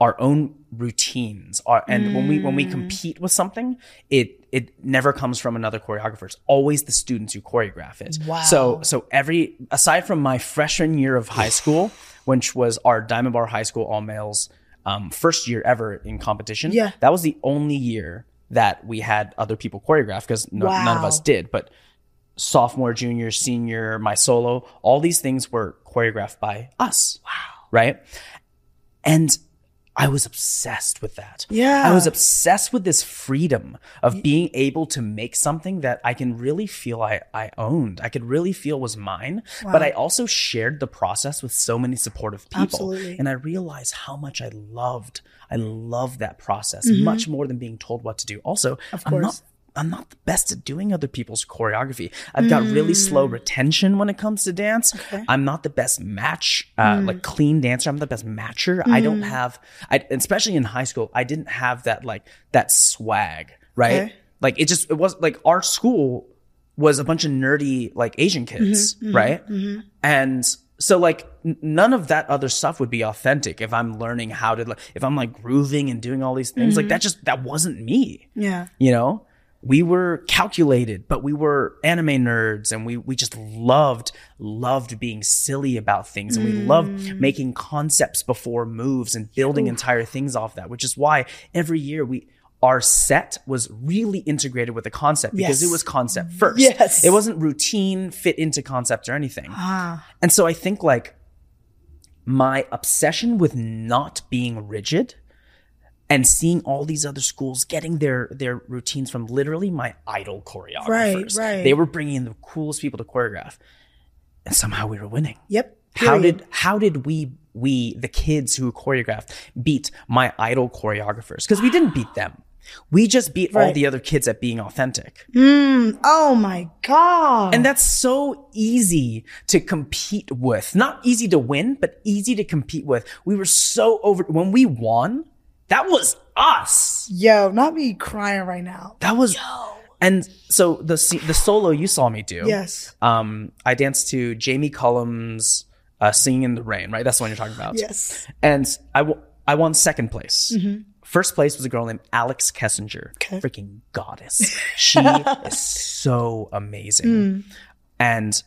our own routines. Our, and when we when we compete with something, it it never comes from another choreographer. It's always the students who choreograph it. Wow. So so every aside from my freshman year of high school, which was our Diamond Bar High School all males um, first year ever in competition, Yeah. that was the only year that we had other people choreograph because no, none of us did. But sophomore, junior, senior, my solo, all these things were choreographed by us. Wow. Right. And I was obsessed with that. Yeah. I was obsessed with this freedom of being able to make something that I can really feel I, I owned. I could really feel was mine. But I also shared the process with so many supportive people. Absolutely. And I realized how much I loved. I love that process Mm-hmm. much more than being told what to do. Also, Of I'm not course. I'm not the best at doing other people's choreography. I've got really slow Mm. retention when it comes to dance. I'm not the best match, uh, Mm. like clean dancer. I'm the best matcher. I don't have, I, especially in high school, I didn't have that like that swag, right? Okay. Like it just it was like our school was a bunch of nerdy like Asian kids, Mm-hmm, right? And so like none of that other stuff would be authentic if I'm learning how to like if I'm like grooving and doing all these things Mm-hmm. like that just that wasn't me Yeah. you know we were calculated but we were anime nerds and we we just loved loved being silly about things and we loved making concepts before moves and building entire things off that which is why every year we our set was really integrated with the concept because Yes. it was concept first Yes. it wasn't routine fit into concept or anything Ah. and so i think like my obsession with not being rigid and seeing all these other schools getting their their routines from literally my idol choreographers. Right, right. They were bringing in the coolest people to choreograph, and somehow we were winning. Yep. How did how did we we the kids who choreographed beat my idol choreographers? Because we didn't beat them. We just beat all the other kids at being authentic. Mm, oh my god. And that's so easy to compete with. Not easy to win, but easy to compete with. We were so over when we won, that was us. yo, not me crying right now. That was and so the the solo you saw me do. Yes. Um I danced to Jamie Cullum's uh, Singing in the Rain, right? That's the one you're talking about. Yes. And I w- I won second place. First place was a girl named Alex Kessinger. Okay. Freaking goddess. She is so amazing. And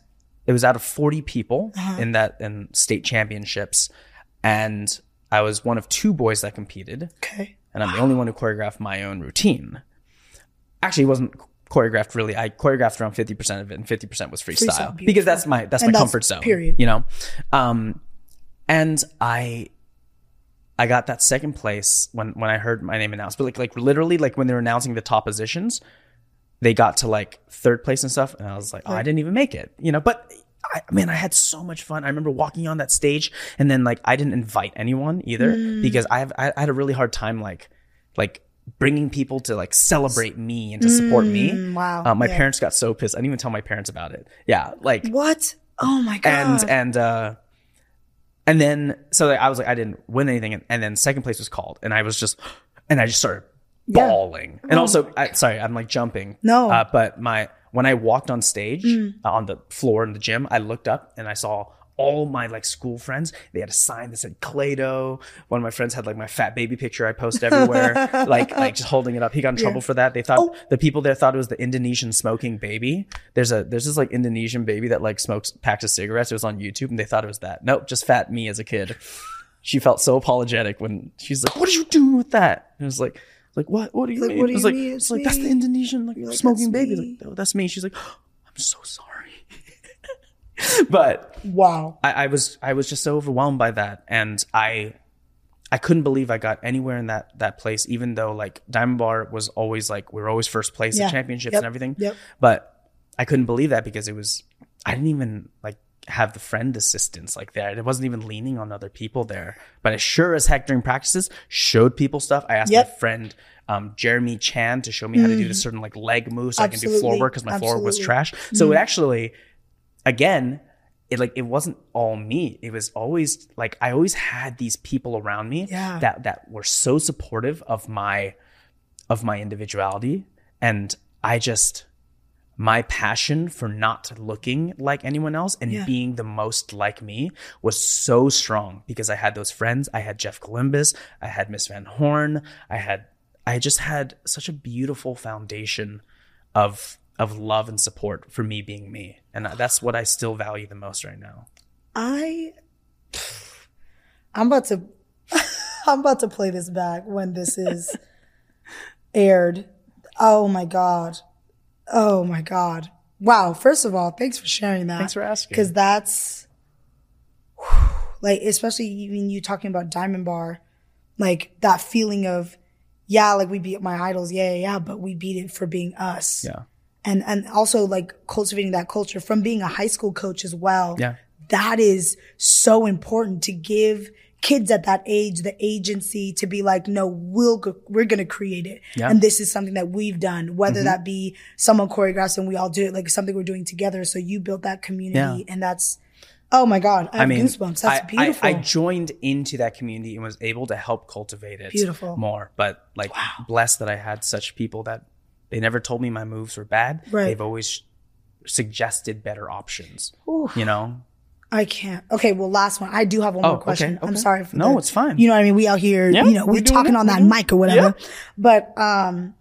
it was out of 40 people in that in state championships. And I was one of two boys that competed. Okay. And I'm the only one who choreographed my own routine. Actually, it wasn't choreographed really. I choreographed around 50% of it and 50% was freestyle, Freestyle, because that's my that's And my that's comfort zone. period. You know? Um and I I got that second place when when I heard my name announced. But like like literally like when they were announcing the top positions, they got to like third place and stuff, and I was like, oh, I didn't even make it, you know. But I man, I had so much fun. I remember walking on that stage, and then like I didn't invite anyone either because I have I, I had a really hard time like like bringing people to like celebrate me and to support me. wow, Uh, my yeah. parents got so pissed. I didn't even tell my parents about it. Yeah, like What? Oh my god. and and uh and then so like, I was like I didn't win anything and, and then second place was called and I was just and I just started Yeah. bawling and also I, sorry I'm like jumping No. uh, but my when I walked on stage Mm. uh, on the floor in the gym I looked up and I saw all my like school friends. They had a sign that said Clado. One of my friends had like my fat baby picture I post everywhere like like just holding it up. He got in trouble for that. They thought Oh. the people there thought it was the Indonesian smoking baby. There's a there's this like Indonesian baby that like smokes packs of cigarettes. It was on YouTube and they thought it was that. Nope just fat me as a kid. She felt so apologetic when she's like what did you do with that? And it was like like what what do you Like, mean what do you like, mean? it's It's like that's the. Indonesian like, like, smoking "That's baby me." like oh, that's me she's like oh, I'm so sorry but wow. I, I was I was just so overwhelmed by that, and I I couldn't believe I got anywhere in that that place, even though like Diamond Bar was always like we were always first place Yeah. at championships Yep. and everything. Yep. But I couldn't believe that because it was I didn't even like have the friend assistance like that. It wasn't even leaning on other people there. But I sure as heck during practices showed people stuff. I asked Yep. my friend um, Jeremy Chan to show me how to do this certain like leg move so I can do floor work because my floor was trash. So it actually again it like it wasn't all me it was always like i always had these people around me Yeah. that that were so supportive of my of my individuality and i just my passion for not looking like anyone else and Yeah. being the most like me was so strong because I had those friends. I had Jeff Columbus, I had Miss Van Horn, I had I just had such a beautiful foundation of of love and support for me being me. And that's what I still value the most right now. I I'm about to I'm about to play this back when this is aired. Oh my god. Oh my god. Wow, first of all, thanks for sharing that. Thanks for asking. Cuz that's like especially when you talking about Diamond Bar, like that feeling of yeah, like we beat my idols, yeah, yeah, yeah, but we beat it for being us. Yeah. And and also like cultivating that culture from being a high school coach as well Yeah. that is so important to give kids at that age the agency to be like no we'll go, we're going to create it Yeah. Mm-hmm. and this is something that we've done whether that be someone choreographs and we all do it like something we're doing together so you built that community and that's oh my god i have goosebumps that's I, beautiful I, I joined into that community and was able to help cultivate it Beautiful. more. But like blessed that I had such people that they never told me my moves were bad. Right. They've always suggested better options. You know? I can't. Okay, well, last one. I do have one Oh, more question. okay, question. I'm sorry for No, the- it's fine. You know what I mean? We out here, Yeah, you know, we're we're talking it, on that mic or whatever. Yeah. But um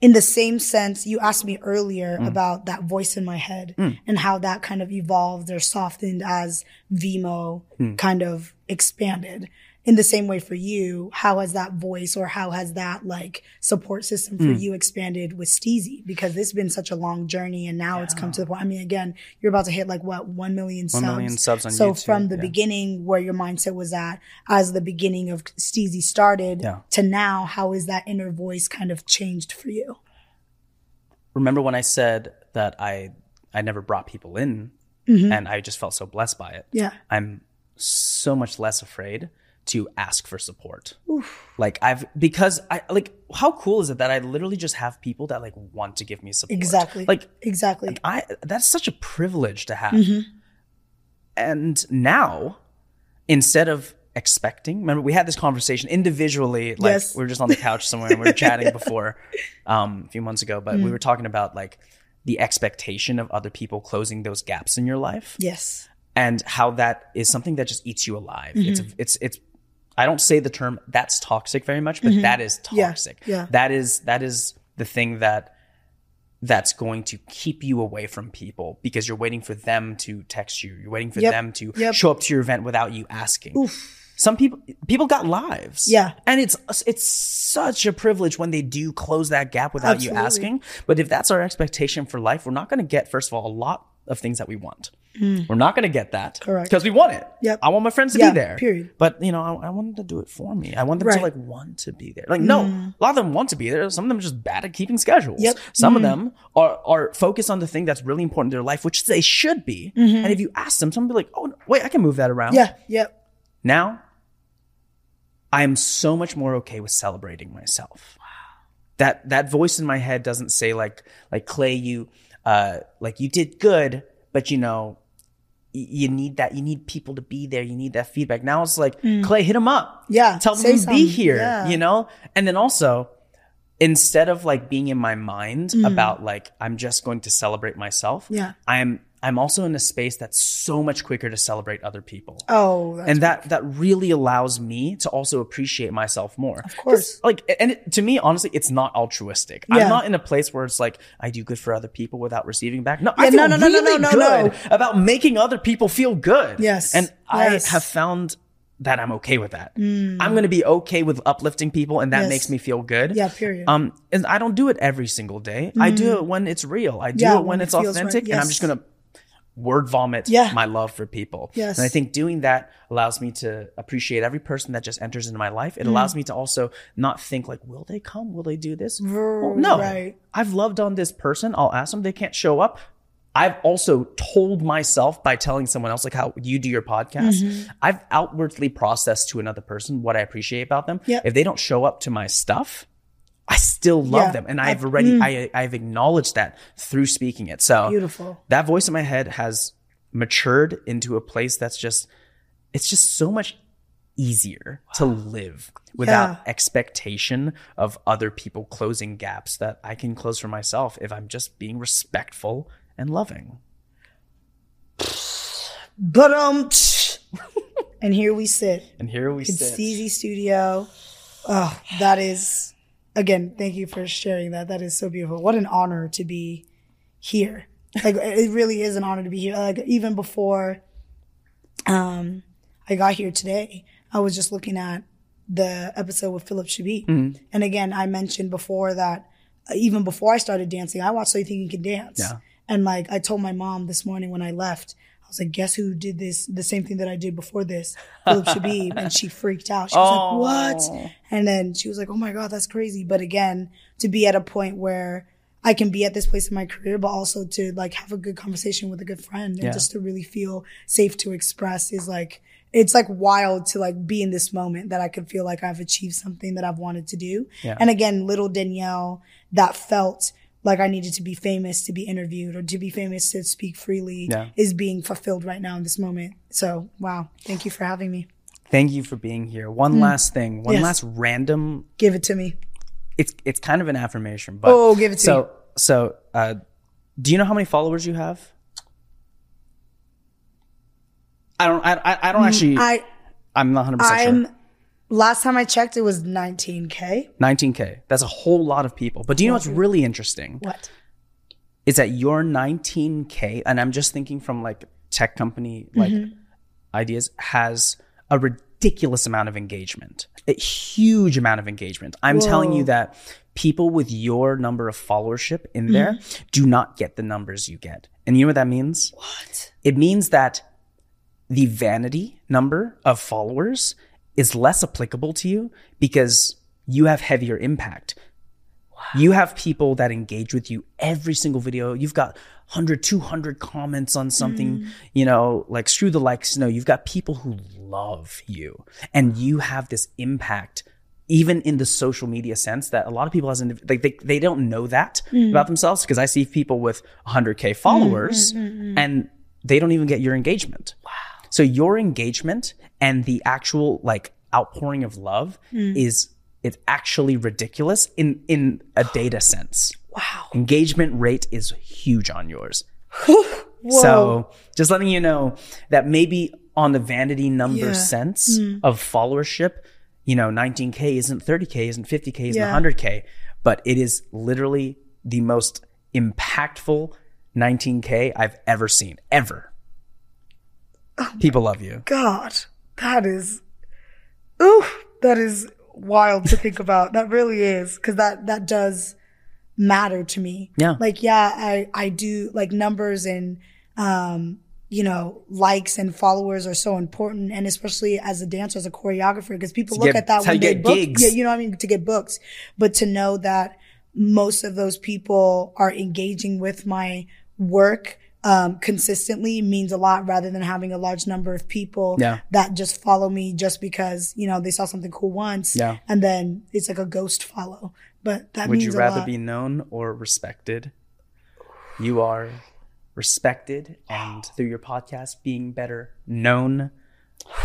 in the same sense, you asked me earlier Mm. about that voice in my head and how that kind of evolved or softened as Vimo Mm. kind of expanded. In the same way for you, how has that voice or how has that like support system for Mm. you expanded with Steezy? Because this has been such a long journey and now it's come to the point. I mean, again, you're about to hit like what, 1 million subs. 1 million subs on so YouTube, from the yeah. beginning where your mindset was at as the beginning of Steezy started Yeah. to now, how is that inner voice kind of changed for you? Remember when I said that I I never brought people in Mm-hmm. and I just felt so blessed by it. Yeah. I'm so much less afraid to ask for support. Like I've because I like how cool is it that I literally just have people that like want to give me support. Exactly. Like exactly. I that's such a privilege to have. Mm-hmm. And now, instead of expecting, remember we had this conversation individually, like Yes. we were just on the couch somewhere and we were chatting before um, a few months ago, but Mm. we were talking about like the expectation of other people closing those gaps in your life yes. and how that is something that just eats you alive. It's Mm-hmm. it's it's I don't say the term that's toxic very much, but that is Mm-hmm. Yeah, toxic. yeah. That is that is the thing that that's going to keep you away from people because you're waiting for them to text you. You're waiting for Yep, them to yep. show up to your event without you asking. Some people people got lives. Yeah. And it's it's such a privilege when they do close that gap without you asking. But if that's our expectation for life, we're not going to get first of all a lot of things that we want. We're not going to get that. Mm. Correct. Because we want it. Yep. I want my friends to Yeah, be there. period. But you know, I, I want them to do it for me. I want them Right. Mm. to like want to be there. Like, no, a lot of them want to be there. Some of them are just bad at keeping schedules. Yep. Mm. Some of them are are focused on the thing that's really important in their life, which they should be. And if you ask them, some will be like, oh wait, I can move that around. Mm-hmm. Yeah. Yep. Now, I am so much more okay with celebrating myself. Wow. That that voice in my head doesn't say like like Clay, you uh like you did good, but you know you need that you need people to be there you need that feedback now it's like clay hit them up Mm. Yeah, tell them to be here Yeah. you know and then also instead of like being in my mind about like i'm just going to celebrate myself Mm. Yeah. i'm i'm also in a space that's so much quicker to celebrate other people Oh, that's and that that really allows me to also appreciate myself more of course. like and it, to me honestly it's not altruistic Yeah. i'm not in a place where it's like i do good for other people without receiving back no Yeah, i feel no, no, no, no, really no, no, good no. about making other people feel good Yes, and yes. i have found that i'm okay with that i'm going to be okay with uplifting people and that Mm. Yes. makes me feel good Yeah, period. um and i don't do it every single day i do it when it's real i do Mm. Yeah, it when, when it it's feels right. authentic and i'm just going to word vomit Yeah. my love for people. Yes. And I think doing that allows me to appreciate every person that just enters into my life. It allows me to also not think like, will they come? Will they do this? Well, no. right. I've loved on this person. I'll ask them. They can't show up. I've also told myself by telling someone else, like how you do your podcast, Mm-hmm. I've outwardly processed to another person what I appreciate about them. Yep. If they don't show up to my stuff, I still love Yeah. Mm. them. And I've already, I, I've acknowledged that through speaking it. So Beautiful. that voice in my head has matured into a place that's just it's just so much easier to live without Yeah. expectation of other people closing gaps that I can close for myself if I'm just being respectful and loving. But um, and here we sit. And here we It's sit. Steezy Studio. Oh, that is again. Thank you for sharing that. That is so beautiful. What an honor to be here. Like it really is an honor to be here. Like even before, um, I got here today, I was just looking at the episode with Phillip Chbeeb, Mm-hmm. and again, I mentioned before that uh, even before I started dancing, I watched So You Think You Can Dance. Yeah. And like I told my mom this morning when I left, was like, guess who did this? The same thing that I did before this, Phillip Chbeeb. And she freaked out. She was Oh. like, what? And then she was like, oh my God, that's crazy. But again, to be at a point where I can be at this place in my career, but also to like have a good conversation with a good friend and Yeah. just to really feel safe to express is like, it's like wild to like be in this moment that I could feel like I've achieved something that I've wanted to do. Yeah. And again, little Danyel that felt like I needed to be famous to be interviewed or to be famous to speak freely Yeah. is being fulfilled right now in this moment. So, wow. Thank you for having me. Thank you for being here. One last thing, one Mm. Yes. last random Give it to me. it's it's kind of an affirmation, but Oh, give it to so me. so uh do you know how many followers you have? I don't I I, I don't actually Mm, I I'm not 100% sure. I'm last time I checked it was 19k. 19k. That's a whole lot of people. But do you know what's really interesting? What? Is that your 19k and I'm just thinking from like tech company like Mm-hmm. ideas has a ridiculous amount of engagement. A huge amount of engagement. I'm telling you that people with your number of followership in there Mm-hmm. do not get the numbers you get. And you know what that means? What? It means that the vanity number of followers is less applicable to you because you have heavier impact. You have people that engage with you every single video. You've got 100, 200 comments on something, mm. you know, like screw the likes. No, you've got people who love you and you have this impact even in the social media sense that a lot of people as indiv- like they, they don't know that mm. about themselves because I see people with 100k followers mm, and they don't even get your engagement. Wow. So your engagement and the actual like outpouring of love mm. is it's actually ridiculous in in a data sense. Wow. Engagement rate is huge on yours. So just letting you know that maybe on the vanity number Yeah. sense hmm. of followership, you know, 19K isn't 30K, isn't 50K, isn't Yeah. 100K, but it is literally the most impactful 19K I've ever seen, ever. People love you. God, that is, ooh, that is wild to think about. That really is, because that that does matter to me. Yeah. Like, yeah, I I do like numbers and um, you know, likes and followers are so important, and especially as a dancer, as a choreographer, because people To look get- at that when you they get book, gigs. yeah, you know what I mean, to get books, but to know that most of those people are engaging with my work um, consistently means a lot rather than having a large number of people Yeah. that just follow me just because you know they saw something cool once Yeah. and then it's like a ghost follow but that Would you means a rather lot. be known or respected? You are respected, and through your podcast, being better known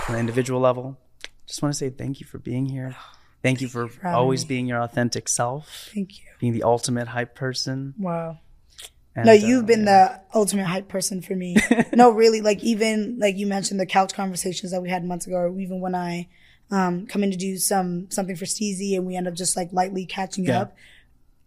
on an individual level. Just want to say thank you for being here. Thank you for for always me. being your authentic self, thank you being the ultimate hype person. wow And, no you've uh, been the ultimate hype person for me no really like even like you mentioned the couch conversations that we had months ago or even when i um come in to do some something for steezy and we end up just like lightly catching Yeah. up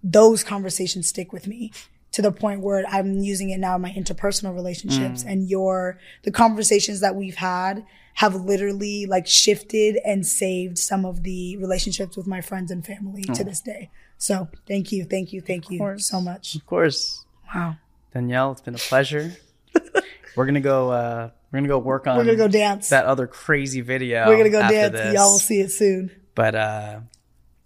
those conversations stick with me to the point where I'm using it now in my interpersonal relationships and your the conversations that we've had have literally like shifted and saved some of the relationships with my friends and family to this day. So thank you, thank you, thank you so much. Of course, Wow. Danyel, it's been a pleasure. we're gonna go. uh We're gonna go work on. We're gonna go dance. that other crazy video. We're gonna go dance. This. Y'all will see it soon. But uh,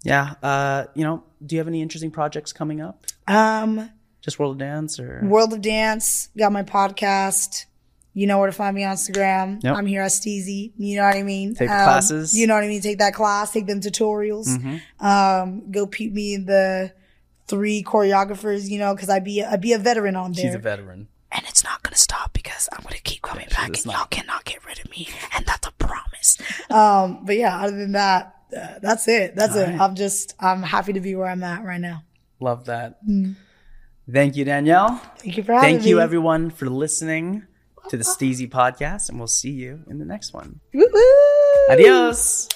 yeah, uh, you know, do you have any interesting projects coming up? Um, Just World of Dance or World of Dance, got my podcast. You know where to find me on Instagram. Yep. I'm here as Steezy. You know what I mean? Take Um, classes. Mm-hmm. You know what I mean? Take that class, take them tutorials. Um, go peep me in the three choreographers, you know, cause I be, I be a veteran on there. she's a veteran. and it's not gonna stop because I'm gonna keep coming back and y'all cannot get rid of me. And that's a promise. um, but yeah, other than that, uh, that's it. That's it. I'm just, I'm happy to be where I'm at right now. Love that. Thank you, Danyel. Thank you for having Thank you, everyone, for listening to the Steezy podcast, and we'll see you in the next one. Woo-woo! Adios.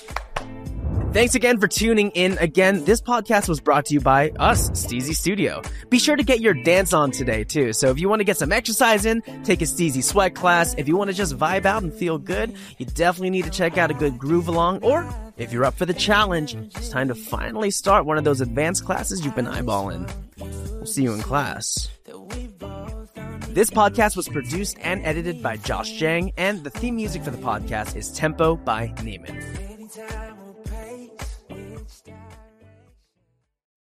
Thanks again for tuning in. Again, this podcast was brought to you by us, Steezy Studio. Be sure to get your dance on today, too. So if you want to get some exercise in, take a Steezy sweat class. If you want to just vibe out and feel good, you definitely need to check out a good groove along. Or if you're up for the challenge, it's time to finally start one of those advanced classes you've been eyeballing. We'll see you in class. This podcast was produced and edited by Josh Jang, and the theme music for the podcast is Tempo by Neiman.